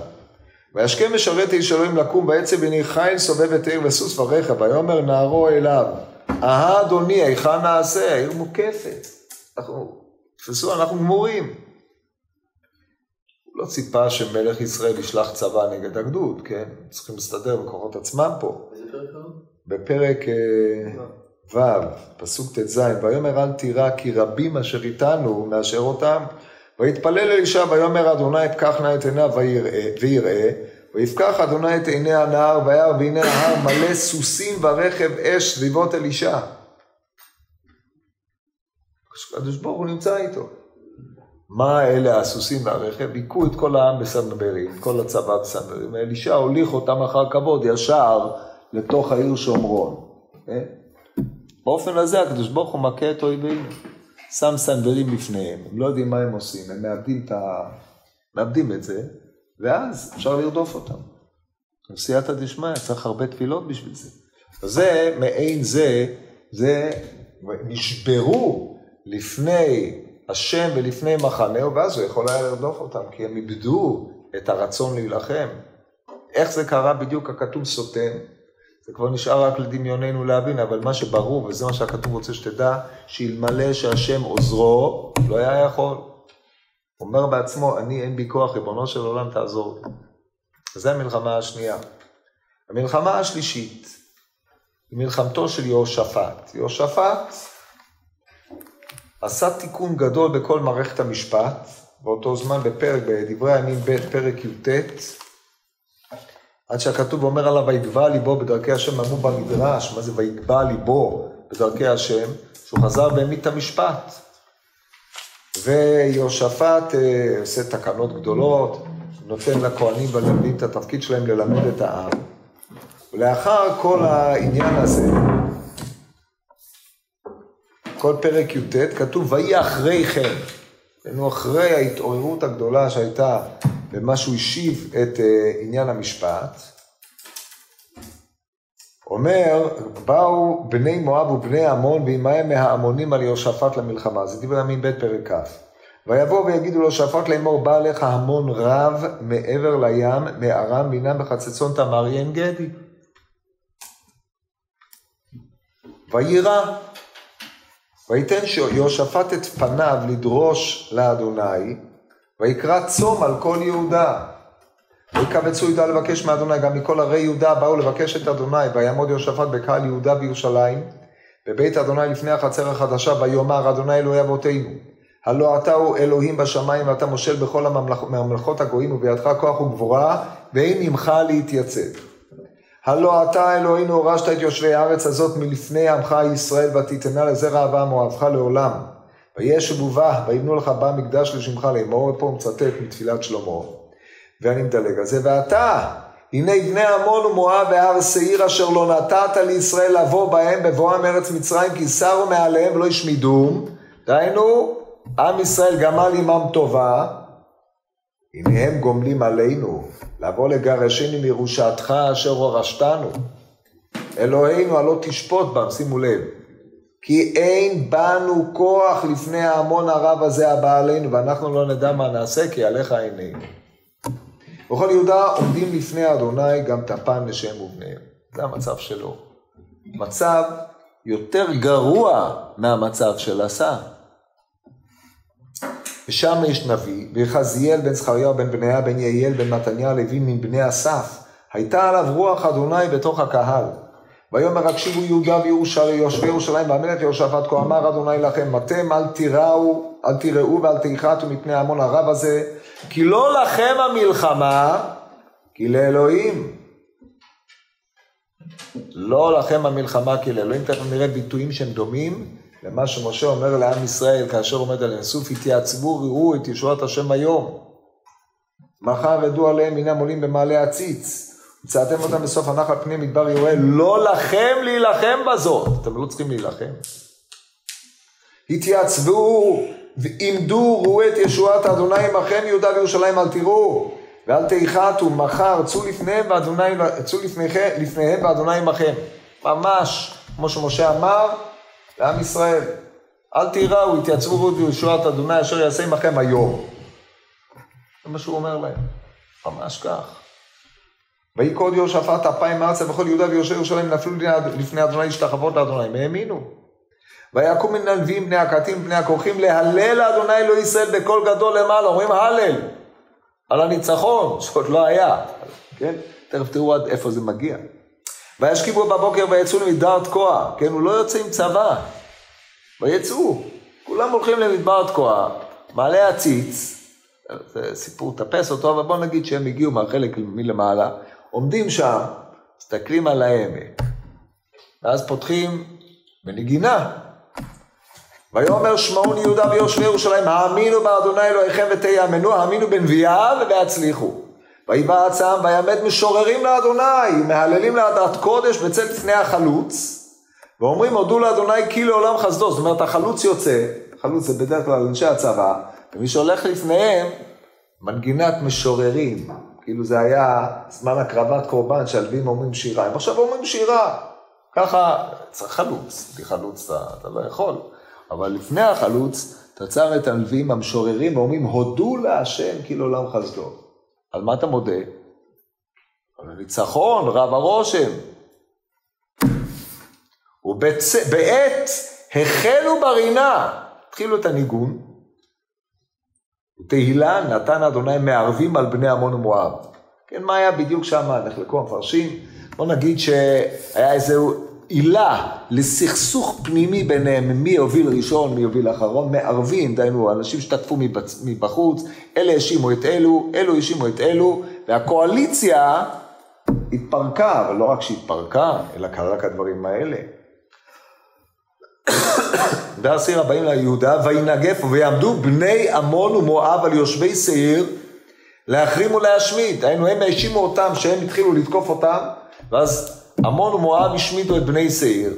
וישכם משרת איש אלוהים לקום בעצם בני חיל סובב את העיר וסוס ורכב, ויאמר נערו אליו, אהה אדוני, היכן נעשה? העיר מוקפת. אנחנו, תפסו, אנחנו גמורים. הוא לא ציפה שמלך ישראל ישלח צבא נגד הגדוד, כן? צריכים להסתדר בכוחות עצמם פה. איזה פרק בפרק אה, ו', פסוק ט"ז, ויאמר אל תירא כי רבים אשר איתנו מאשר אותם, ויתפלל אלישע ויאמר אדוני אפקח נא את עיניו ויראה, ויפקח אדוני את עיני הנהר וירא והנה ההר מלא סוסים ורכב אש סביבות אלישע. הקדוש ברוך הוא נמצא איתו. מה אלה הסוסים והרכב? היכו את כל העם בסנברים, את כל הצבא בסנברים, ואלישע הוליך אותם אחר כבוד ישר לתוך העיר שומרון. כן? באופן הזה הקדוש ברוך הוא מכה את אויבינו. שם סנדרים לפניהם, הם לא יודעים מה הם עושים, הם מאבדים את, ה... מאבדים את זה, ואז אפשר לרדוף אותם. סייעתא דשמיא, צריך הרבה תפילות בשביל זה. זה, מעין זה, זה נשברו לפני השם ולפני מחנהו, ואז הוא יכול היה לרדוף אותם, כי הם איבדו את הרצון להילחם. איך זה קרה בדיוק הכתוב סותם? זה כבר נשאר רק לדמיוננו להבין, אבל מה שברור, וזה מה שהכתוב רוצה שתדע, שאלמלא שהשם עוזרו, לא היה יכול. אומר בעצמו, אני אין בי כוח, ריבונו של עולם תעזור לי. זו המלחמה השנייה. המלחמה השלישית היא מלחמתו של יהושפט. יהושפט עשה תיקון גדול בכל מערכת המשפט, באותו זמן בפרק, בדברי הימים ב', פרק י"ט, עד שהכתוב אומר עליו, ויגבה ליבו בדרכי השם, אמרו במדרש, מה זה ויגבה ליבו בדרכי השם? שהוא חזר והעמיד את המשפט. ויהושפט אה, עושה תקנות גדולות, נותן לכהנים ולמדים את התפקיד שלהם ללמד את העם. ולאחר כל העניין הזה, כל פרק י"ט כתוב, ויהי אחרי כן. היינו אחרי ההתעוררות הגדולה שהייתה במה שהוא השיב את uh, עניין המשפט. אומר, באו בני מואב ובני עמון ועמהם מהעמונים על יהושפט למלחמה. זה דברי ימים ב' פרק כ'. ויבואו ויגידו לו שפט לאמור, בא עליך המון רב מעבר לים, מארם, בינם בחצצון תמרי עין גדי. ויירא, ויתן יהושפט את פניו לדרוש לאדוני, ויקרא צום על כל יהודה. ויקבצו יהודה לבקש מאדוני, גם מכל ערי יהודה באו לבקש את אדוני, ויעמוד יהושפט בקהל יהודה בירושלים, בבית אדוני לפני החצר החדשה, ויאמר אדוני אלוהי אבותינו, הלא אתה הוא אלוהים בשמיים ואתה מושל בכל הממלכות הגויים ובידך כוח וגבורה, ואין עמך להתייצב. הלא אתה אלוהינו הורשת את יושבי הארץ הזאת מלפני עמך ישראל ותיתנה לזרע אברהם אוהבך לעולם. וישובו בה ויבנו לך בה מקדש לשמך לאמור, ופה הוא מצטט מתפילת שלמה. ואני מדלג על זה, ואתה הנה בני עמון ומואב והר שעיר אשר לא נתת לישראל לבוא בהם בבואם ארץ מצרים כי שרו מעליהם ולא השמידום. דהיינו, עם ישראל גמל עמם טובה, הנה הם גומלים עלינו לבוא לגרשני מירושתך אשר הורשתנו. אלוהינו הלא תשפוט בם, שימו לב. כי אין בנו כוח לפני ההמון הרב הזה הבא עלינו, ואנחנו לא נדע מה נעשה, כי עליך עינינו. וכל יהודה עומדים לפני אדוני גם טפן לשם ובניהם. זה המצב שלו. מצב יותר גרוע מהמצב של עשה. ושם יש נביא, וחזיאל בן זכריה בן בניה בן יעיאל בן מתניה לוי מבני אסף. הייתה עליו רוח אדוני בתוך הקהל. ויאמר הקשיבו יהודה ויושבי ירושלים והמלך יהושפט כה אמר אדוני לכם אתם אל תיראו אל תיראו ואל תיחתו מפני המון הרב הזה כי לא לכם המלחמה כי לאלוהים לא לכם המלחמה כי לאלוהים תכף נראה ביטויים שהם דומים למה שמשה אומר לעם ישראל כאשר עומד על אינסוף, התייעצבו ראו את ישועת השם היום. מחר ידעו עליהם הנה עולים במעלה עציץ. הצעתם אותם בסוף הנחל פני מדבר יואל, לא לכם להילחם בזאת. אתם לא צריכים להילחם. התייעצבו ועמדו, ראו את ישועת אדוני עמכם יהודה וירושלים, אל תראו. ואל תיחתו, מחר צאו לפניהם ואדוני, צאו לפניהם ואדוני עמכם. ממש, כמו שמשה אמר, לעם ישראל. אל תיראו, התייצבו בישועת אדוני אשר יעשה עמכם היום. זה מה שהוא אומר להם, ממש כך. ויקוד יהושפט אפיים ארצה וכל יהודה ויושב ירושלים נפלו לפני אדוני להשתחוות לאדוני, הם האמינו. ויקום מן הלווים בני הקטים בני הכורחים להלל לאדוני אלוהי ישראל בקול גדול למעלה, אומרים הלל על הניצחון שעוד לא היה, כן? תכף תראו עד איפה זה מגיע. וישכיבו בבוקר ויצאו למדבר תקוע, כן, הוא לא יוצא עם צבא. ויצאו, כולם הולכים למדבר תקוע, מעלה עציץ, זה סיפור טפס אותו, אבל בוא נגיד שהם הגיעו מהחלק מלמעלה, עומדים שם, מסתכלים על העמק, ואז פותחים בנגינה. ויאמר שמעון יהודה ויושבי ירושלים, האמינו באדוני אלוהיכם ותאמנו, האמינו בנביאיו והצליחו. ויבעץ העם ויעמד משוררים לאדוני, מהללים להדרת קודש בצל לפני החלוץ, ואומרים הודו לאדוני כי לעולם חסדו, זאת אומרת החלוץ יוצא, חלוץ זה בדרך כלל אנשי הצבא, ומי שהולך לפניהם, מנגינת משוררים, כאילו זה היה זמן הקרבת קורבן שהלווים אומרים שירה, הם עכשיו אומרים שירה, ככה צריך חלוץ, בלי חלוץ אתה, אתה לא יכול, אבל לפני החלוץ, תצר את הלווים המשוררים ואומרים הודו להשם כי לעולם חסדו. על מה אתה מודה? על הניצחון, רב הרושם. ובעת החלו ברינה, התחילו את הניגון, תהילה נתן אדוני מערבים על בני עמון ומואב. כן, מה היה בדיוק שם? נחלקו המפרשים. בוא נגיד שהיה איזו עילה לסכסוך פנימי ביניהם, מי יוביל ראשון, מי יוביל אחרון, מערבים, דהיינו, אנשים שתקפו מבחוץ, אלה האשימו את אלו, אלו האשימו את אלו, והקואליציה התפרקה, אבל לא רק שהתפרקה, אלא קרה רק הדברים האלה. והסיר הבאים ליהודה, וינגף ויעמדו בני עמון ומואב על יושבי שעיר להחרים ולהשמיד. היינו, הם האשימו אותם שהם התחילו לתקוף אותם, ואז עמון ומואב השמידו את בני שעיר.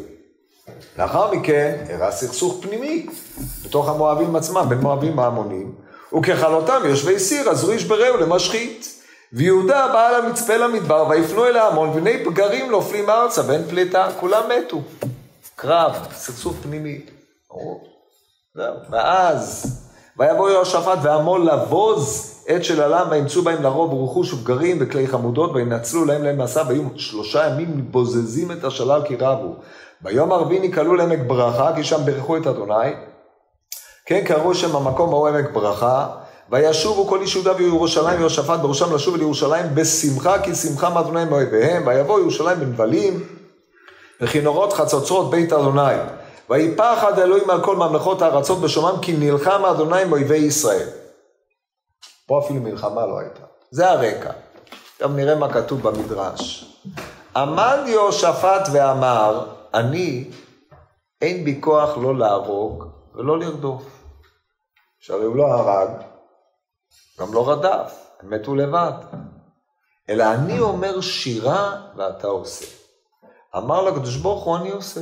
לאחר מכן אירע סכסוך פנימי בתוך המואבים עצמם, בין מואבים והעמונים, וככלותם יושבי סיר עזרו איש ברעהו למשחית. ויהודה בא למצפה למדבר ויפנו אל ההמון ובני פגרים נופלים ארצה ואין פליטה, כולם מתו. קרב, סכסוך פנימי. זהו. ואז, ויבוא יהושפט ועמול לבוז עת של עלם, וימצאו בהם לרוב רכוש ובגרים וכלי חמודות, וינצלו להם להם מעשה, והיו שלושה ימים בוזזים את השלל כי רבו. ביום הרביעי נקראו לעמק ברכה, כי שם ברכו את אדוני. כן, קראו שם המקום ההוא עמק ברכה, וישובו כל איש יהודה וירושלים ויהושפט בראשם לשוב אל ירושלים בשמחה, כי שמחה מאדוני מאויביהם, ויבוא ירושלים בנבלים, וכינורות חצוצרות בית אדוני. ויפחד אלוהים על כל ממלכות הארצות בשומם, כי נלחם אדוני עם אויבי ישראל. פה אפילו מלחמה לא הייתה. זה הרקע. עכשיו נראה מה כתוב במדרש. עמד יהושפט ואמר, אני, אין בי כוח לא להרוג ולא לרדוף. שהרי הוא לא הרג, גם לא רדף, הם מתו לבד. אלא אני אומר שירה ואתה עושה. אמר לקדוש ברוך הוא אני עושה.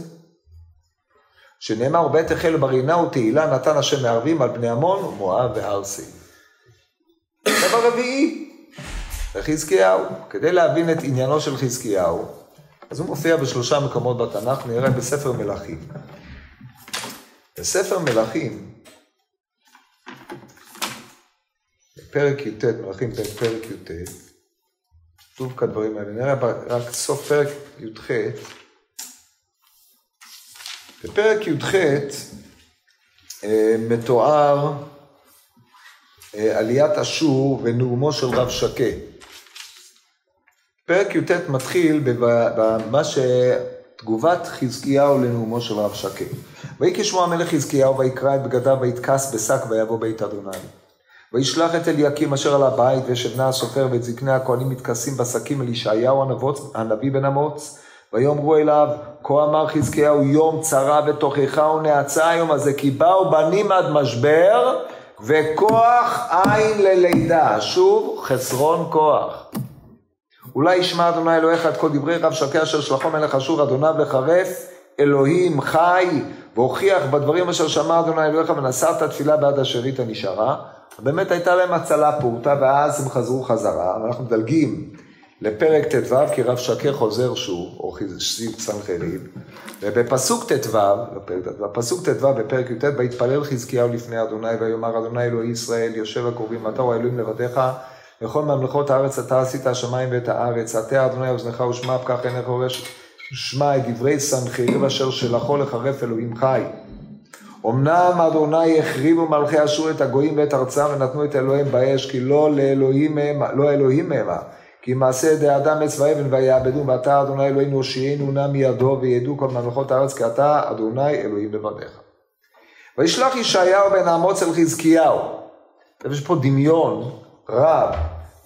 שנאמר בית החל ברינה ותהילה נתן השם מערבים על בני עמון ומואב והר סין. דבר רביעי, לחזקיהו. כדי להבין את עניינו של חזקיהו, אז הוא מופיע בשלושה מקומות בתנ"ך, נראה בספר מלכים. בספר מלכים, בפרק י"ט, מלכים פרק י"ט, כתוב כדברים האלה, נראה רק סוף פרק י"ח, בפרק י"ח אה, מתואר עליית אשור ונאומו של רב שקה. פרק י"ט מתחיל במה שתגובת חזקיהו לנאומו של רב שקה. ויהי כשמוע המלך חזקיהו ויקרא את בגדיו ויתכס בשק ויבוא בית אדוני. וישלח את אליקים אשר על הבית ואת בנה הסופר ואת זקני הכהנים מתכסים בשקים אל ישעיהו הנביא בן אמוץ ויאמרו אליו כה אמר חזקיהו יום צרה ותוכחה ונאצה היום הזה כי באו בנים עד משבר וכוח אין ללידה, שוב חסרון כוח. אולי ישמע אדוני אלוהיך את כל דברי רב שקי אשר שלחו מלך אשור אדוניו לחרף אלוהים חי והוכיח בדברים אשר שמע אדוני אלוהיך ונשאת תפילה בעד השארית הנשארה. באמת הייתה להם הצלה פורטה ואז הם חזרו חזרה, ואנחנו מדלגים לפרק ט"ו, כי רב שקה חוזר שוב, או סיב סנחריב, ובפסוק ט"ו, בפסוק ט"ו בפרק י"ט, ויתפלל חזקיהו לפני אדוני, ויאמר אדוני אלוהי ישראל, יושב הקרובים, אתה הוא האלוהים לבדיך, לכל ממלכות הארץ אתה עשית השמיים ואת הארץ, עטה אדוני אוזנך ושמע פקח עיניך ורש, שמע את דברי סנחריב אשר שלחו לחרף אלוהים חי. אמנם אדוני החריבו מלכי אשור את הגויים ואת ארצם ונתנו את אלוהים באש, כי לא לאלוהים המה, לא אלוהים המה. כי מעשה ידי אדם עץ ואבן ויעבדו, ואתה אדוני אלוהינו הושיענו נא מידו, וידעו כל ממלכות הארץ, כי אתה אדוני אלוהים לבדיך. וישלח ישעיהו בן אמוץ אל חזקיהו. יש פה דמיון רב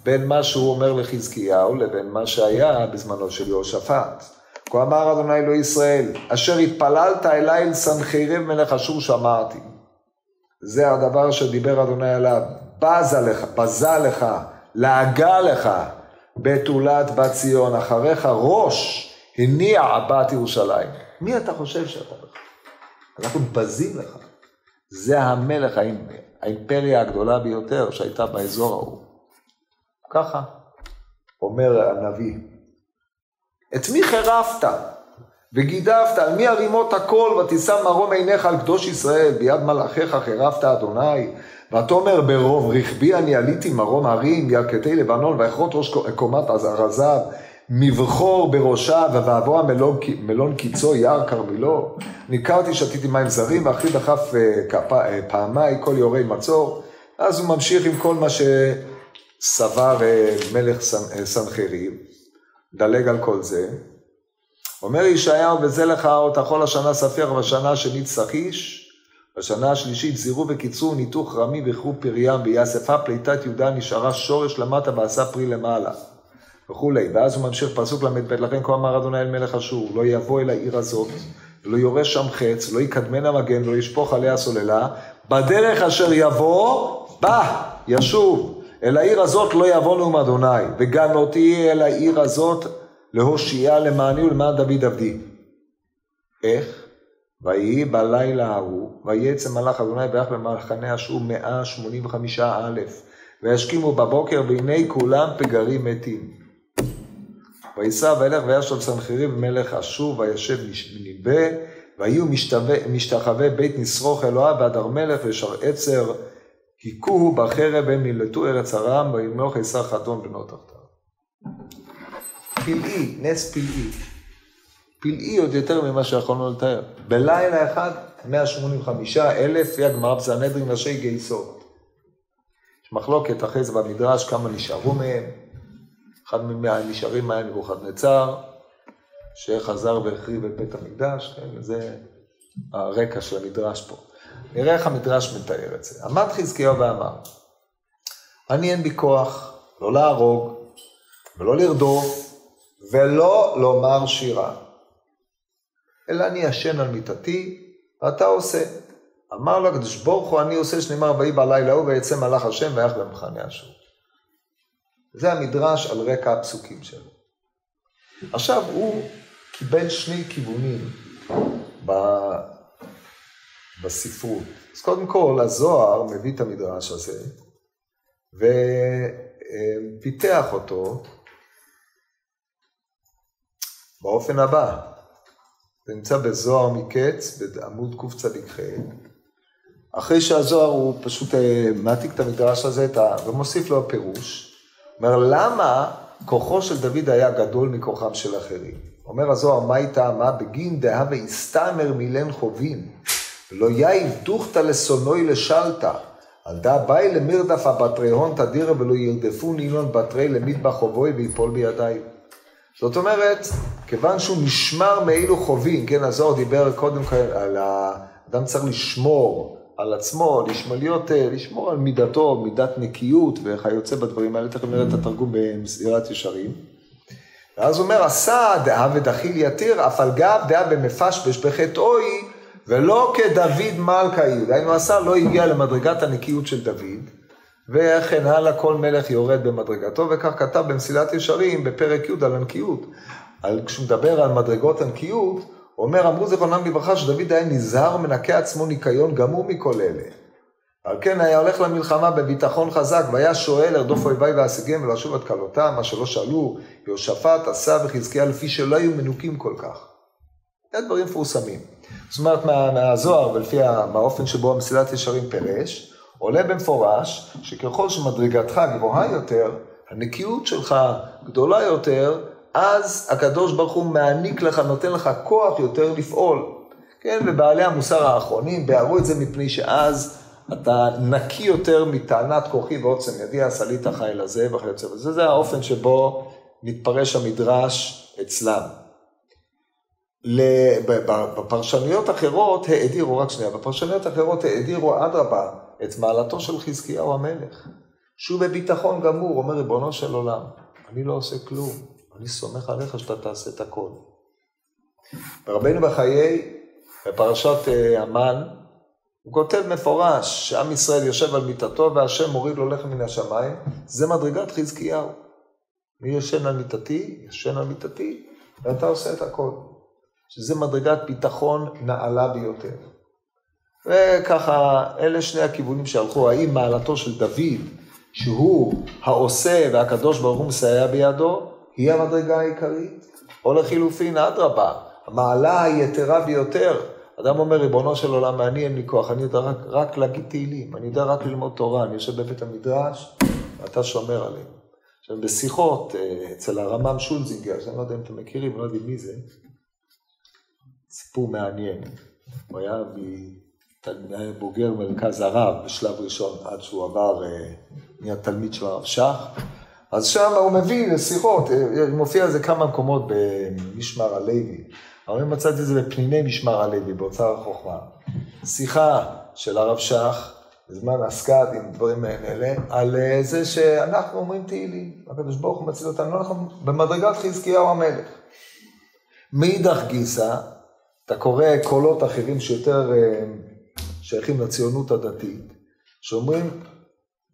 בין מה שהוא אומר לחזקיהו לבין מה שהיה בזמנו של יהושפט. כה אמר אדוני אלוהי ישראל, אשר התפללת אליי אל סנחריב מלך אשור שמעתי. זה הדבר שדיבר אדוני עליו, בזה לך, בזה לך, לעגה לך, בתולת בת ציון, אחריך ראש הניע בת ירושלים. מי אתה חושב שאתה בכלל? אנחנו בזים לך. זה המלך, האימפריה הגדולה ביותר שהייתה באזור ההוא. ככה אומר הנביא. את מי חירפת וגידפת, על מי הרימות הכל ותישא מרום עיניך על קדוש ישראל, ביד מלאכיך חירפת אדוני. ותאמר ברוב רכבי אני עליתי מרום הרים, ירכתי לבנון, ויכרות ראש קומת עזרזיו, מבחור בראשה, ובעבור המלון מלון קיצו יער כרמילו. ניכרתי, שתיתי מים זרים, ואחי דחף אה, אה, פעמיי כל יורי מצור. אז הוא ממשיך עם כל מה שסבר אה, מלך סנחריב, דלג על כל זה. אומר ישעיהו, וזה לך אות החול השנה ספיח, בשנה השנית סחיש, בשנה השלישית זירו וקיצרו, ניתוך רמי וכרו פריים, ויאספה פליטת יהודה נשארה שורש למטה ועשה פרי למעלה. וכולי. ואז הוא ממשיך פסוק ל"ב, לכן כה אמר אדוני אל מלך אשור, לא יבוא אל העיר הזאת, לא יורש שם חץ, לא יקדמנה מגן, לא ישפוך עליה סוללה, בדרך אשר יבוא, בא, ישוב. אל העיר הזאת לא יבוא נאום אדוני, וגנותי אל העיר הזאת להושיעה למעני ולמען דוד עבדי. איך? ויהי בלילה ההוא, ויצא מלאך אדוני ביח במחנה אשור מאה שמונים וחמישה א', וישכימו בבוקר והנה כולם פגרים מתים. ויסע וילך וישב סנחריב מלך אשור וישב ניבא ויהיו משתחווה בית נשרוך אלוהיו והדר מלך ושר עצר היכוהו בחרב הם נמלטו ארץ ארם וימלוך עשר חתון בנו תחתיו. פלאי, נס פלאי. פלאי עוד יותר ממה שיכולנו לתאר. בלילה אחד 185 אלף, לפי הגמרא בסנהדרין ראשי גייסות. יש מחלוקת אחרי זה במדרש כמה נשארו מהם. אחד מהנשארים היה נבוכדנצר, שחזר והחריב את בית המקדש, כן, זה הרקע של המדרש פה. נראה איך המדרש מתאר את זה. עמד חזקיהו ואמר, אני אין בי כוח לא להרוג ולא לרדוף ולא לומר שירה, אלא אני ישן על מיטתי ואתה עושה. אמר לו הקדוש ברוך הוא, אני עושה שנאמר ויהי בלילה ההוא ויצא מלאך השם ויח במחנה אשור. זה המדרש על רקע הפסוקים שלו. עכשיו, הוא קיבל שני כיוונים ב... בספרות. אז קודם כל, הזוהר מביא את המדרש הזה, ופיתח אותו באופן הבא. זה נמצא בזוהר מקץ, בעמוד קצ"ח. אחרי שהזוהר הוא פשוט אה, מעתיק את המדרש הזה ומוסיף לו פירוש. אומר, למה כוחו של דוד היה גדול מכוחם של אחרים? אומר הזוהר, מה היא טעמה? בגין דהה והסתמר מילן חובין, לא יאיב דוכתא לשונאי לשלתא, על דא באי למרדף הבטרי הון תדירה ולא ירדפו נילון בתרי למטבח חובוי ויפול בידיים. זאת אומרת, כיוון שהוא נשמר מאילו חובים, כן, הזוהר דיבר קודם כל על האדם צריך לשמור על עצמו, לשמור, להיות, אה, לשמור על מידתו, מידת נקיות וכיוצא בדברים האלה, תכף נראה את התרגום במסירת ישרים. ואז הוא אומר, עשה דעה ודחיל יתיר, אף על גב דעה במפשפש בחטאוי, ולא כדוד מלכה יהוד. היינו עשה, לא הגיע למדרגת הנקיות של דוד, וכן הלאה, כל מלך יורד במדרגתו, וכך כתב במסילת ישרים בפרק י' על הנקיות. על, כשהוא מדבר על מדרגות הנקיות, אומר, אמרו זכרונם לברכה שדוד היה נזהר מנקה עצמו ניקיון גמור מכל אלה. על כן היה הולך למלחמה בביטחון חזק, והיה שואל ארדוף אויביי ואשיגם ולשוב עד כלותם, מה שלא שאלו, יהושפט, עשה וחזקיה לפי שלא היו מנוקים כל כך. זה דברים מפורסמים. זאת אומרת, מה, מהזוהר ולפי האופן שבו המסילת ישרים פירש, עולה במפורש שככל שמדרגתך גבוהה יותר, הנקיות שלך גדולה יותר, אז הקדוש ברוך הוא מעניק לך, נותן לך כוח יותר לפעול. כן, ובעלי המוסר האחרונים ביארו את זה מפני שאז אתה נקי יותר מטענת כוחי ועוצם ידי, הסלית החיל הזה וכיוצא בזה. זה האופן שבו מתפרש המדרש אצלם. בפרשנויות אחרות האדירו, רק שנייה, בפרשנויות אחרות האדירו אדרבה את מעלתו של חזקיהו המלך, שהוא בביטחון גמור, אומר ריבונו של עולם, אני לא עושה כלום, אני סומך עליך שאתה תעשה את הכל. ורבנו בחיי, בפרשת אה, המן, הוא כותב מפורש שעם ישראל יושב על מיטתו והשם מוריד לו לחם מן השמיים, זה מדרגת חזקיהו. מי ישן על מיטתי? ישן על מיטתי, ואתה עושה את הכל. שזה מדרגת ביטחון נעלה ביותר. וככה, אלה שני הכיוונים שהלכו, האם מעלתו של דוד, שהוא העושה והקדוש ברוך הוא מסייע בידו, היא המדרגה העיקרית, או לחילופין, אדרבה, המעלה היתרה ביותר. אדם אומר, ריבונו של עולם, אני אין לי כוח, אני יודע רק, רק להגיד תהילים, אני יודע רק ללמוד תורה, אני יושב בבית המדרש, ואתה שומר עליהם. עכשיו, בשיחות אה, אצל הרמם שולזינגר, שאני לא יודע אם אתם מכירים, לא יודעים מי זה, סיפור מעניין. הוא היה בוגר מרכז הרב בשלב ראשון, עד שהוא עבר, אה, נהיה תלמיד של הרב שך. אז שם הוא מביא לשיחות, אה, מופיע זה כמה מקומות במשמר הלוי. אבל אני מצאתי את זה בפניני משמר הלוי, באוצר החוכמה. שיחה של הרב שך, בזמן הסקאד עם דברים מעין אלה, על אה, זה שאנחנו אומרים תהילים, הקדוש ברוך הוא מציל אותנו, נכון, במדרגת חזקיהו המלך. מאידך גיסא, אתה קורא קולות אחרים שיותר אה, שייכים לציונות הדתית, שאומרים,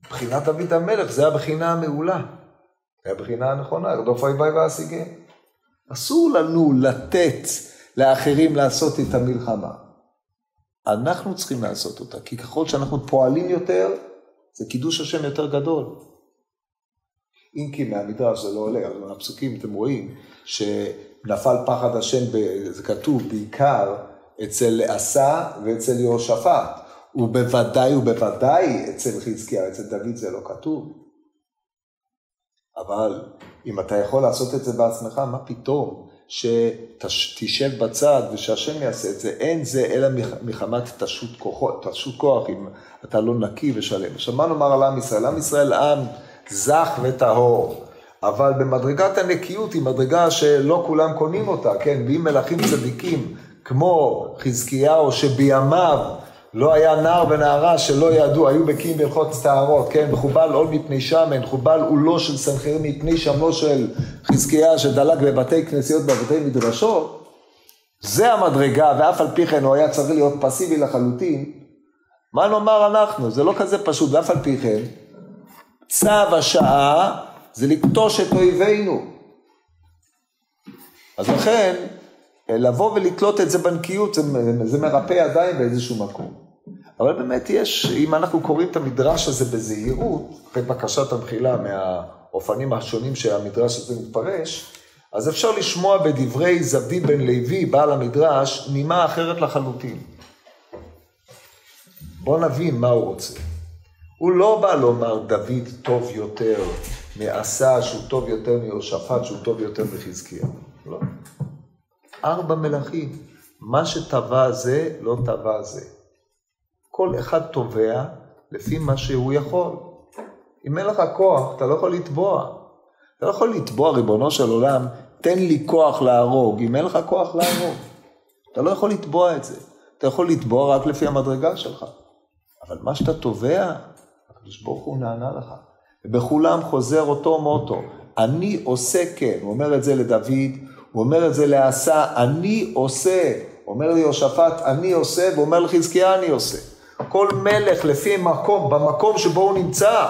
מבחינת דוד המלך זה הבחינה המעולה, זה הבחינה הנכונה, רדוף אויבי ואשיגם. אסור לנו לתת לאחרים לעשות את המלחמה. אנחנו צריכים לעשות אותה, כי ככל שאנחנו פועלים יותר, זה קידוש השם יותר גדול. אם כי מהמדרש זה לא עולה, אבל מהפסוקים אתם רואים שנפל פחד השם, זה כתוב בעיקר אצל עשה ואצל יהושפט, ובוודאי ובוודאי אצל חזקיה, אצל דוד זה לא כתוב. אבל אם אתה יכול לעשות את זה בעצמך, מה פתאום שתשב בצד ושהשם יעשה את זה, אין זה אלא מחמת תשות כוח, תשות כוח אם אתה לא נקי ושלם. עכשיו מה נאמר על עם ישראל? עם ישראל עם זך וטהור, אבל במדרגת הנקיות היא מדרגה שלא כולם קונים אותה, כן? ואם מלכים צדיקים כמו חזקיהו שבימיו לא היה נער ונערה שלא ידעו, היו בקיאים בהלכות טהרות, כן? וחובל עול מפני שמן, חובל עולו של סנחריב מפני שמו של חזקיה שדלק בבתי כנסיות, בבתי מדרשות, זה המדרגה, ואף על פי כן הוא היה צריך להיות פסיבי לחלוטין. מה נאמר אנחנו? זה לא כזה פשוט, ואף על פי כן, צו השעה זה לקטוש את אויבינו. אז לכן, לבוא ולתלות את זה בנקיות, זה, זה מרפא ידיים באיזשהו מקום. אבל באמת יש, אם אנחנו קוראים את המדרש הזה בזהירות, אחרי בקשת המחילה מהאופנים השונים שהמדרש הזה מתפרש, אז אפשר לשמוע בדברי זבדי בן לוי, בעל המדרש, נימה אחרת לחלוטין. בואו נבין מה הוא רוצה. הוא לא בא לומר דוד טוב יותר מעשה, שהוא טוב יותר מיהושפט, שהוא טוב יותר מחזקיה. לא. ארבע מלכים. מה שטבע זה, לא טבע זה. כל אחד תובע לפי מה שהוא יכול. אם אין לך כוח, אתה לא יכול לתבוע. אתה לא יכול לתבוע, ריבונו של עולם, תן לי כוח להרוג, אם אין לך כוח להרוג. אתה לא יכול לתבוע את זה. אתה יכול לתבוע רק לפי המדרגה שלך. אבל מה שאתה תובע, הקדוש ברוך הוא נענה לך. ובכולם חוזר אותו מוטו. אני עושה כן, הוא אומר את זה לדוד, הוא אומר את זה לעשה, אני עושה. אומר ליהושפט, אני עושה, והוא אומר לחזקיה, אני עושה. כל מלך לפי מקום, במקום שבו הוא נמצא.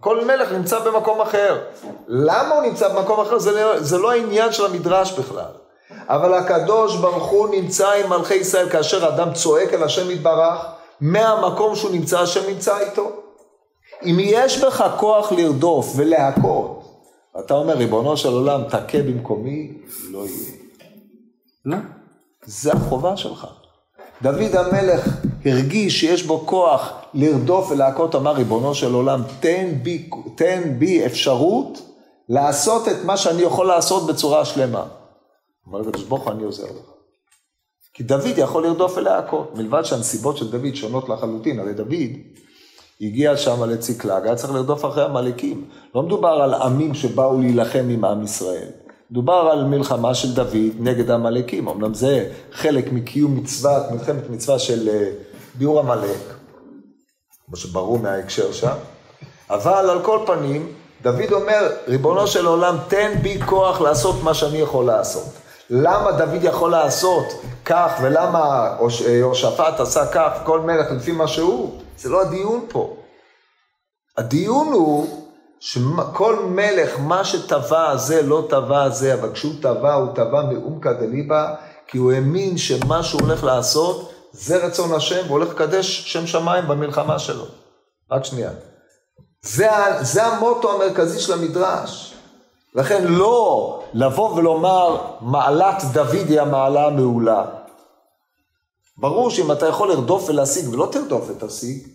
כל מלך נמצא במקום אחר. למה הוא נמצא במקום אחר? זה לא, זה לא העניין של המדרש בכלל. אבל הקדוש ברוך הוא נמצא עם מלכי ישראל כאשר אדם צועק אל השם יתברך, מהמקום שהוא נמצא, השם נמצא איתו. אם יש בך כוח לרדוף ולהכות, אתה אומר, ריבונו של עולם, תכה במקומי, לא יהיה. לא, זה החובה שלך. דוד המלך הרגיש שיש בו כוח לרדוף ולהכות, אמר, ריבונו של עולם, תן בי, תן בי אפשרות לעשות את מה שאני יכול לעשות בצורה שלמה. אמר לקדוש ברוך הוא, אני עוזר לך. כי דוד יכול לרדוף ולהכות, מלבד שהנסיבות של דוד שונות לחלוטין, הרי דוד הגיע שם לציקלג, היה צריך לרדוף אחרי עמלקים. לא מדובר על עמים שבאו להילחם עם עם ישראל. מדובר על מלחמה של דוד נגד עמלקים, אמנם זה חלק מקיום מצוות, מלחמת מצווה של אה, ביאור עמלק, כמו שברור מההקשר שם, אבל על כל פנים, דוד אומר, ריבונו של עולם, תן בי כוח לעשות מה שאני יכול לעשות. למה דוד יכול לעשות כך, ולמה יהושפט עשה כך, כל מלך לפי מה שהוא? זה לא הדיון פה. הדיון הוא שכל מלך, מה שטבע זה לא טבע זה, אבל כשהוא טבע, הוא טבע מעומקא דליבה, כי הוא האמין שמה שהוא הולך לעשות זה רצון השם, והוא הולך לקדש שם שמיים במלחמה שלו. רק שנייה. זה, זה המוטו המרכזי של המדרש. לכן לא לבוא ולומר מעלת דוד היא המעלה המעולה. ברור שאם אתה יכול לרדוף ולהשיג ולא תרדוף ותשיג,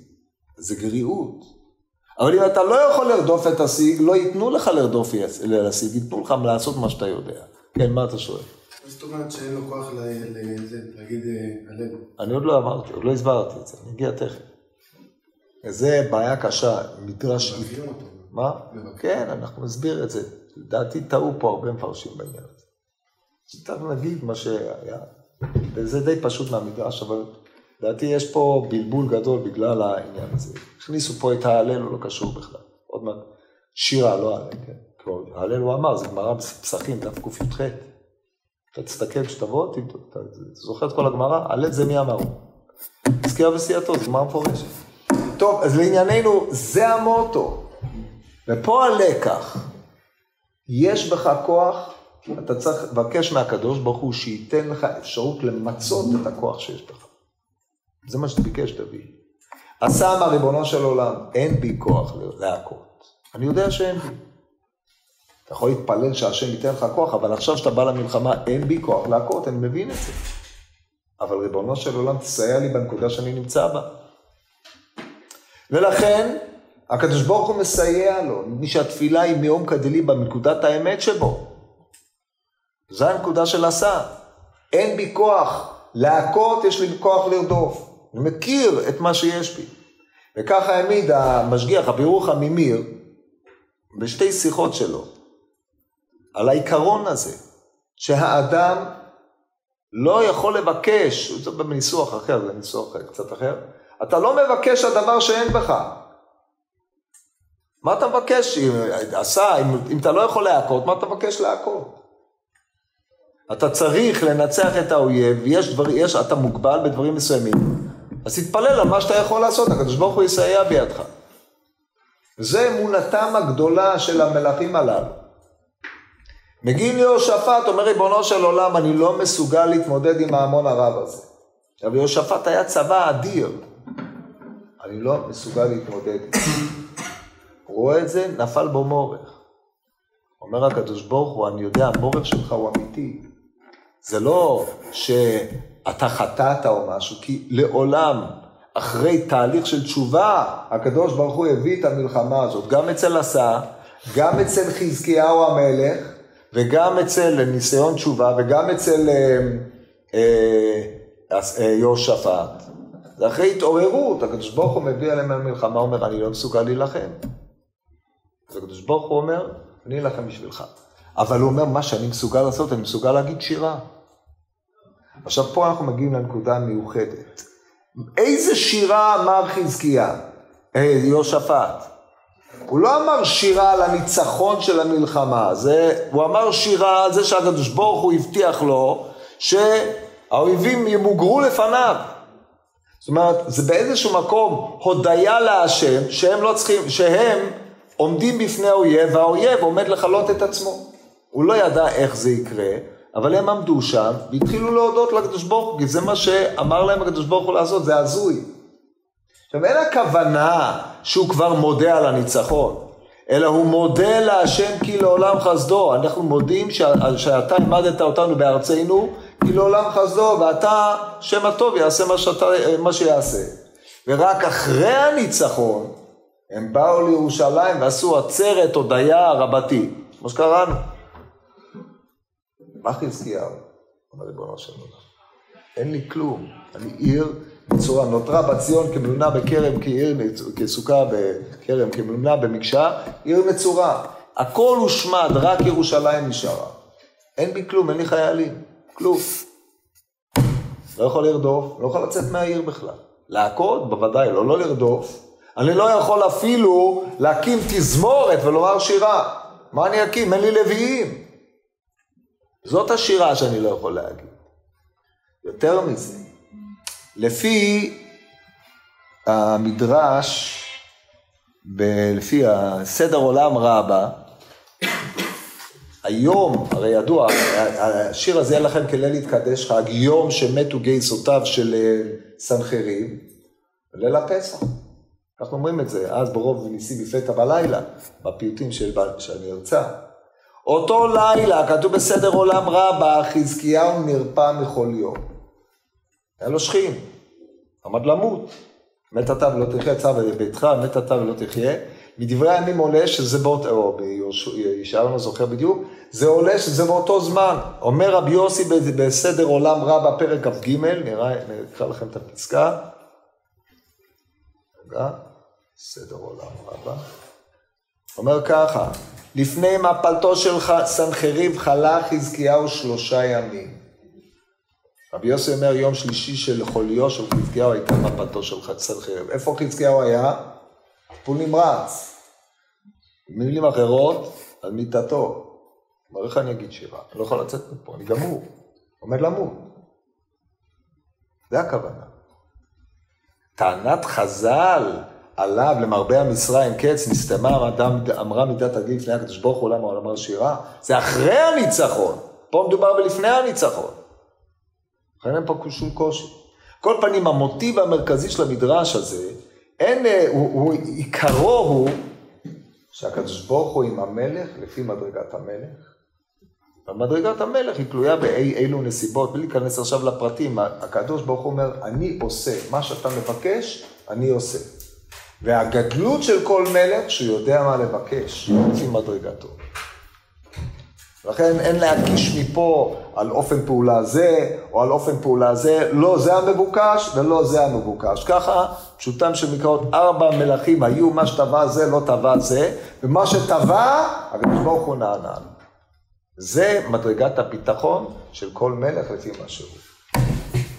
זה גריעות. אבל אם אתה לא יכול לרדוף את השיג, לא ייתנו לך לרדוף ולהשיג, ייתנו לך לעשות מה שאתה יודע. כן, מה אתה שואל? מה זאת אומרת שאין לו כוח להגיד אה, הלל? אני עוד לא אמרתי, עוד לא הסברתי את זה, אני אגיע תכף. זה בעיה קשה, מדרש... מה? כן, אנחנו נסביר את זה. לדעתי טעו פה הרבה מפרשים בעניין הזה. תכף נגיד מה שהיה, וזה די פשוט מהמדרש, אבל לדעתי יש פה בלבול גדול בגלל העניין הזה. הכניסו פה את ההלל, הוא לא קשור בכלל. עוד מעט, שירה, לא הלל, כן. ההלל הוא אמר, זה גמרא בפסחים, דף קי"ח. אתה תסתכל כשתבוא, אתה זוכר את כל הגמרא? הלל זה מי אמר? זכייה וסיעתו, זו גמרא מפורשת. טוב, אז לענייננו, זה המוטו. ופה הלקח. יש בך כוח, אתה צריך לבקש מהקדוש ברוך הוא שייתן לך אפשרות למצות את הכוח שיש בך. זה מה שביקש דוד. עשה אמר ריבונו של עולם, אין בי כוח להכות. אני יודע שאין בי. אתה יכול להתפלל שהשם ייתן לך כוח, אבל עכשיו שאתה בא למלחמה, אין בי כוח להכות, אני מבין את זה. אבל ריבונו של עולם, תסייע לי בנקודה שאני נמצא בה. ולכן, הקדוש ברוך הוא מסייע לו, מי שהתפילה היא מיום כדלי בנקודת האמת שבו. זו הנקודה של עשה. אין בי כוח להכות, יש לי כוח לרדוף. אני מכיר את מה שיש בי. וככה העמיד המשגיח, רבי רוחם ממיר, בשתי שיחות שלו, על העיקרון הזה, שהאדם לא יכול לבקש, זה בניסוח אחר, זה ניסוח קצת אחר, אתה לא מבקש הדבר שאין בך. מה אתה מבקש? אם, עשה, אם, אם אתה לא יכול להכות, מה אתה מבקש להכות? אתה צריך לנצח את האויב, יש דבר, יש, אתה מוגבל בדברים מסוימים, אז תתפלל על מה שאתה יכול לעשות, הקדוש ברוך הוא יסייע בידך. זה אמונתם הגדולה של המלכים הללו. מגיעים ליהושפט, אומר ריבונו של עולם, אני לא מסוגל להתמודד עם ההמון הרב הזה. אבל יהושפט היה צבא אדיר, אני לא מסוגל להתמודד. רואה את זה, נפל בו מורך. אומר הקדוש ברוך הוא, אני יודע, המורך שלך הוא אמיתי. זה לא שאתה חטאת או משהו, כי לעולם, אחרי תהליך של תשובה, הקדוש ברוך הוא הביא את המלחמה הזאת, גם אצל עשה, גם אצל חזקיהו המלך, וגם אצל ניסיון תשובה, וגם אצל אה, אה, אה, יהושפט. זה אחרי התעוררות, הקדוש ברוך הוא מביא עליהם מהמלחמה, אומר, אני לא מסוגל להילחם. אז הקדוש ברוך הוא אומר, אני אלחם בשבילך. אבל הוא אומר, מה שאני מסוגל לעשות, אני מסוגל להגיד שירה. עכשיו פה אנחנו מגיעים לנקודה המיוחדת. איזה שירה אמר חזקיה, אה, יהושפט? הוא לא אמר שירה על הניצחון של המלחמה, זה, הוא אמר שירה על זה שהקדוש ברוך הוא הבטיח לו שהאויבים ימוגרו לפניו. זאת אומרת, זה באיזשהו מקום הודיה להשם שהם לא צריכים, שהם עומדים בפני האויב והאויב עומד לכלות את עצמו. הוא לא ידע איך זה יקרה, אבל הם עמדו שם והתחילו להודות לקדוש ברוך הוא, כי זה מה שאמר להם הקדוש ברוך הוא לעשות, זה הזוי. עכשיו אין הכוונה שהוא כבר מודה על הניצחון, אלא הוא מודה להשם כי לעולם חסדו. אנחנו מודים שאתה העמדת אותנו בארצנו כי לעולם חסדו, ואתה, שם הטוב יעשה מה, שאתה, מה שיעשה. ורק אחרי הניצחון, הם באו לירושלים ועשו עצרת הודיה רבתי, כמו שקראנו. מה חזקיהו? אומר ריבונו של עולם, אין לי כלום, אני עיר בצורה, נותרה בת ציון כמלונה בכרם, כעיר, כסוכה בכרם, כמלונה במקשה, עיר נצורה. הכל הושמד, רק ירושלים נשארה. אין בי כלום, אין לי חיילים. כלום. לא יכול לרדוף, לא יכול לצאת מהעיר בכלל. להכות? בוודאי, לא, לא לרדוף. אני לא יכול אפילו להקים תזמורת ולומר שירה. מה אני אקים? אין לי לוויים. זאת השירה שאני לא יכול להגיד. יותר מזה, לפי המדרש, ב- לפי הסדר עולם רבה, היום, הרי ידוע, השיר הזה היה לכם כליל להתקדש חג, יום שמתו גייסותיו של אה, סנחריב, ליל הפסח. אנחנו אומרים את זה, אז ברוב ניסי בפתע בלילה, בפיוטים של, של הנרצה. אותו לילה, כתוב בסדר עולם רבה, חזקיהו נרפא מכל יום. היה לו שכין, עמד למות. מת אתה ולא תחיה, צו בביתך, מת אתה ולא תחיה. מדברי הימים עולה שזה באותו, או בישעיהו לא זוכר בדיוק, זה עולה שזה באותו זמן. אומר רבי יוסי בסדר עולם רבה, פרק כ"ג, נראה, נקרא לכם את הפסקה. סדר עולם רבה. אומר ככה, לפני מפלתו של סנחריב חלה חזקיהו שלושה ימים. רבי יוסי אומר, יום שלישי של חוליו של חזקיהו הייתה מפלתו של סנחריב. איפה חזקיהו היה? טיפול נמרץ. במילים אחרות, על מיטתו. אומר, איך אני אגיד שירה? אני לא יכול לצאת מפה, אני גמור. עומד למות. זה הכוונה. טענת חז"ל עליו למרבה המשרה עם קץ, נסתמה, אמרה מידת הדין לפני הקדוש ברוך הוא, למה הוא אמר שירה? זה אחרי הניצחון. פה מדובר בלפני הניצחון. לכן אין פה שום קושי. כל פנים, המוטיב המרכזי של המדרש הזה, אין, הוא, הוא, עיקרו הוא שהקדוש ברוך הוא עם המלך לפי מדרגת המלך. ומדרגת המלך היא תלויה באילו נסיבות, בלי להיכנס עכשיו לפרטים, הקדוש ברוך הוא אומר, אני עושה, מה שאתה מבקש, אני עושה. והגדלות של כל מלך, שהוא יודע מה לבקש, לפי מדרגתו. לכן אין להקיש מפה על אופן פעולה זה, או על אופן פעולה זה, לא זה המבוקש ולא זה המבוקש. ככה, פשוטם של מקראות, ארבע מלכים היו, מה שטבע זה, לא טבע זה, ומה שטבע, הקדוש ברוך הוא נענה. זה מדרגת הביטחון של כל מלך לפי מה שהוא.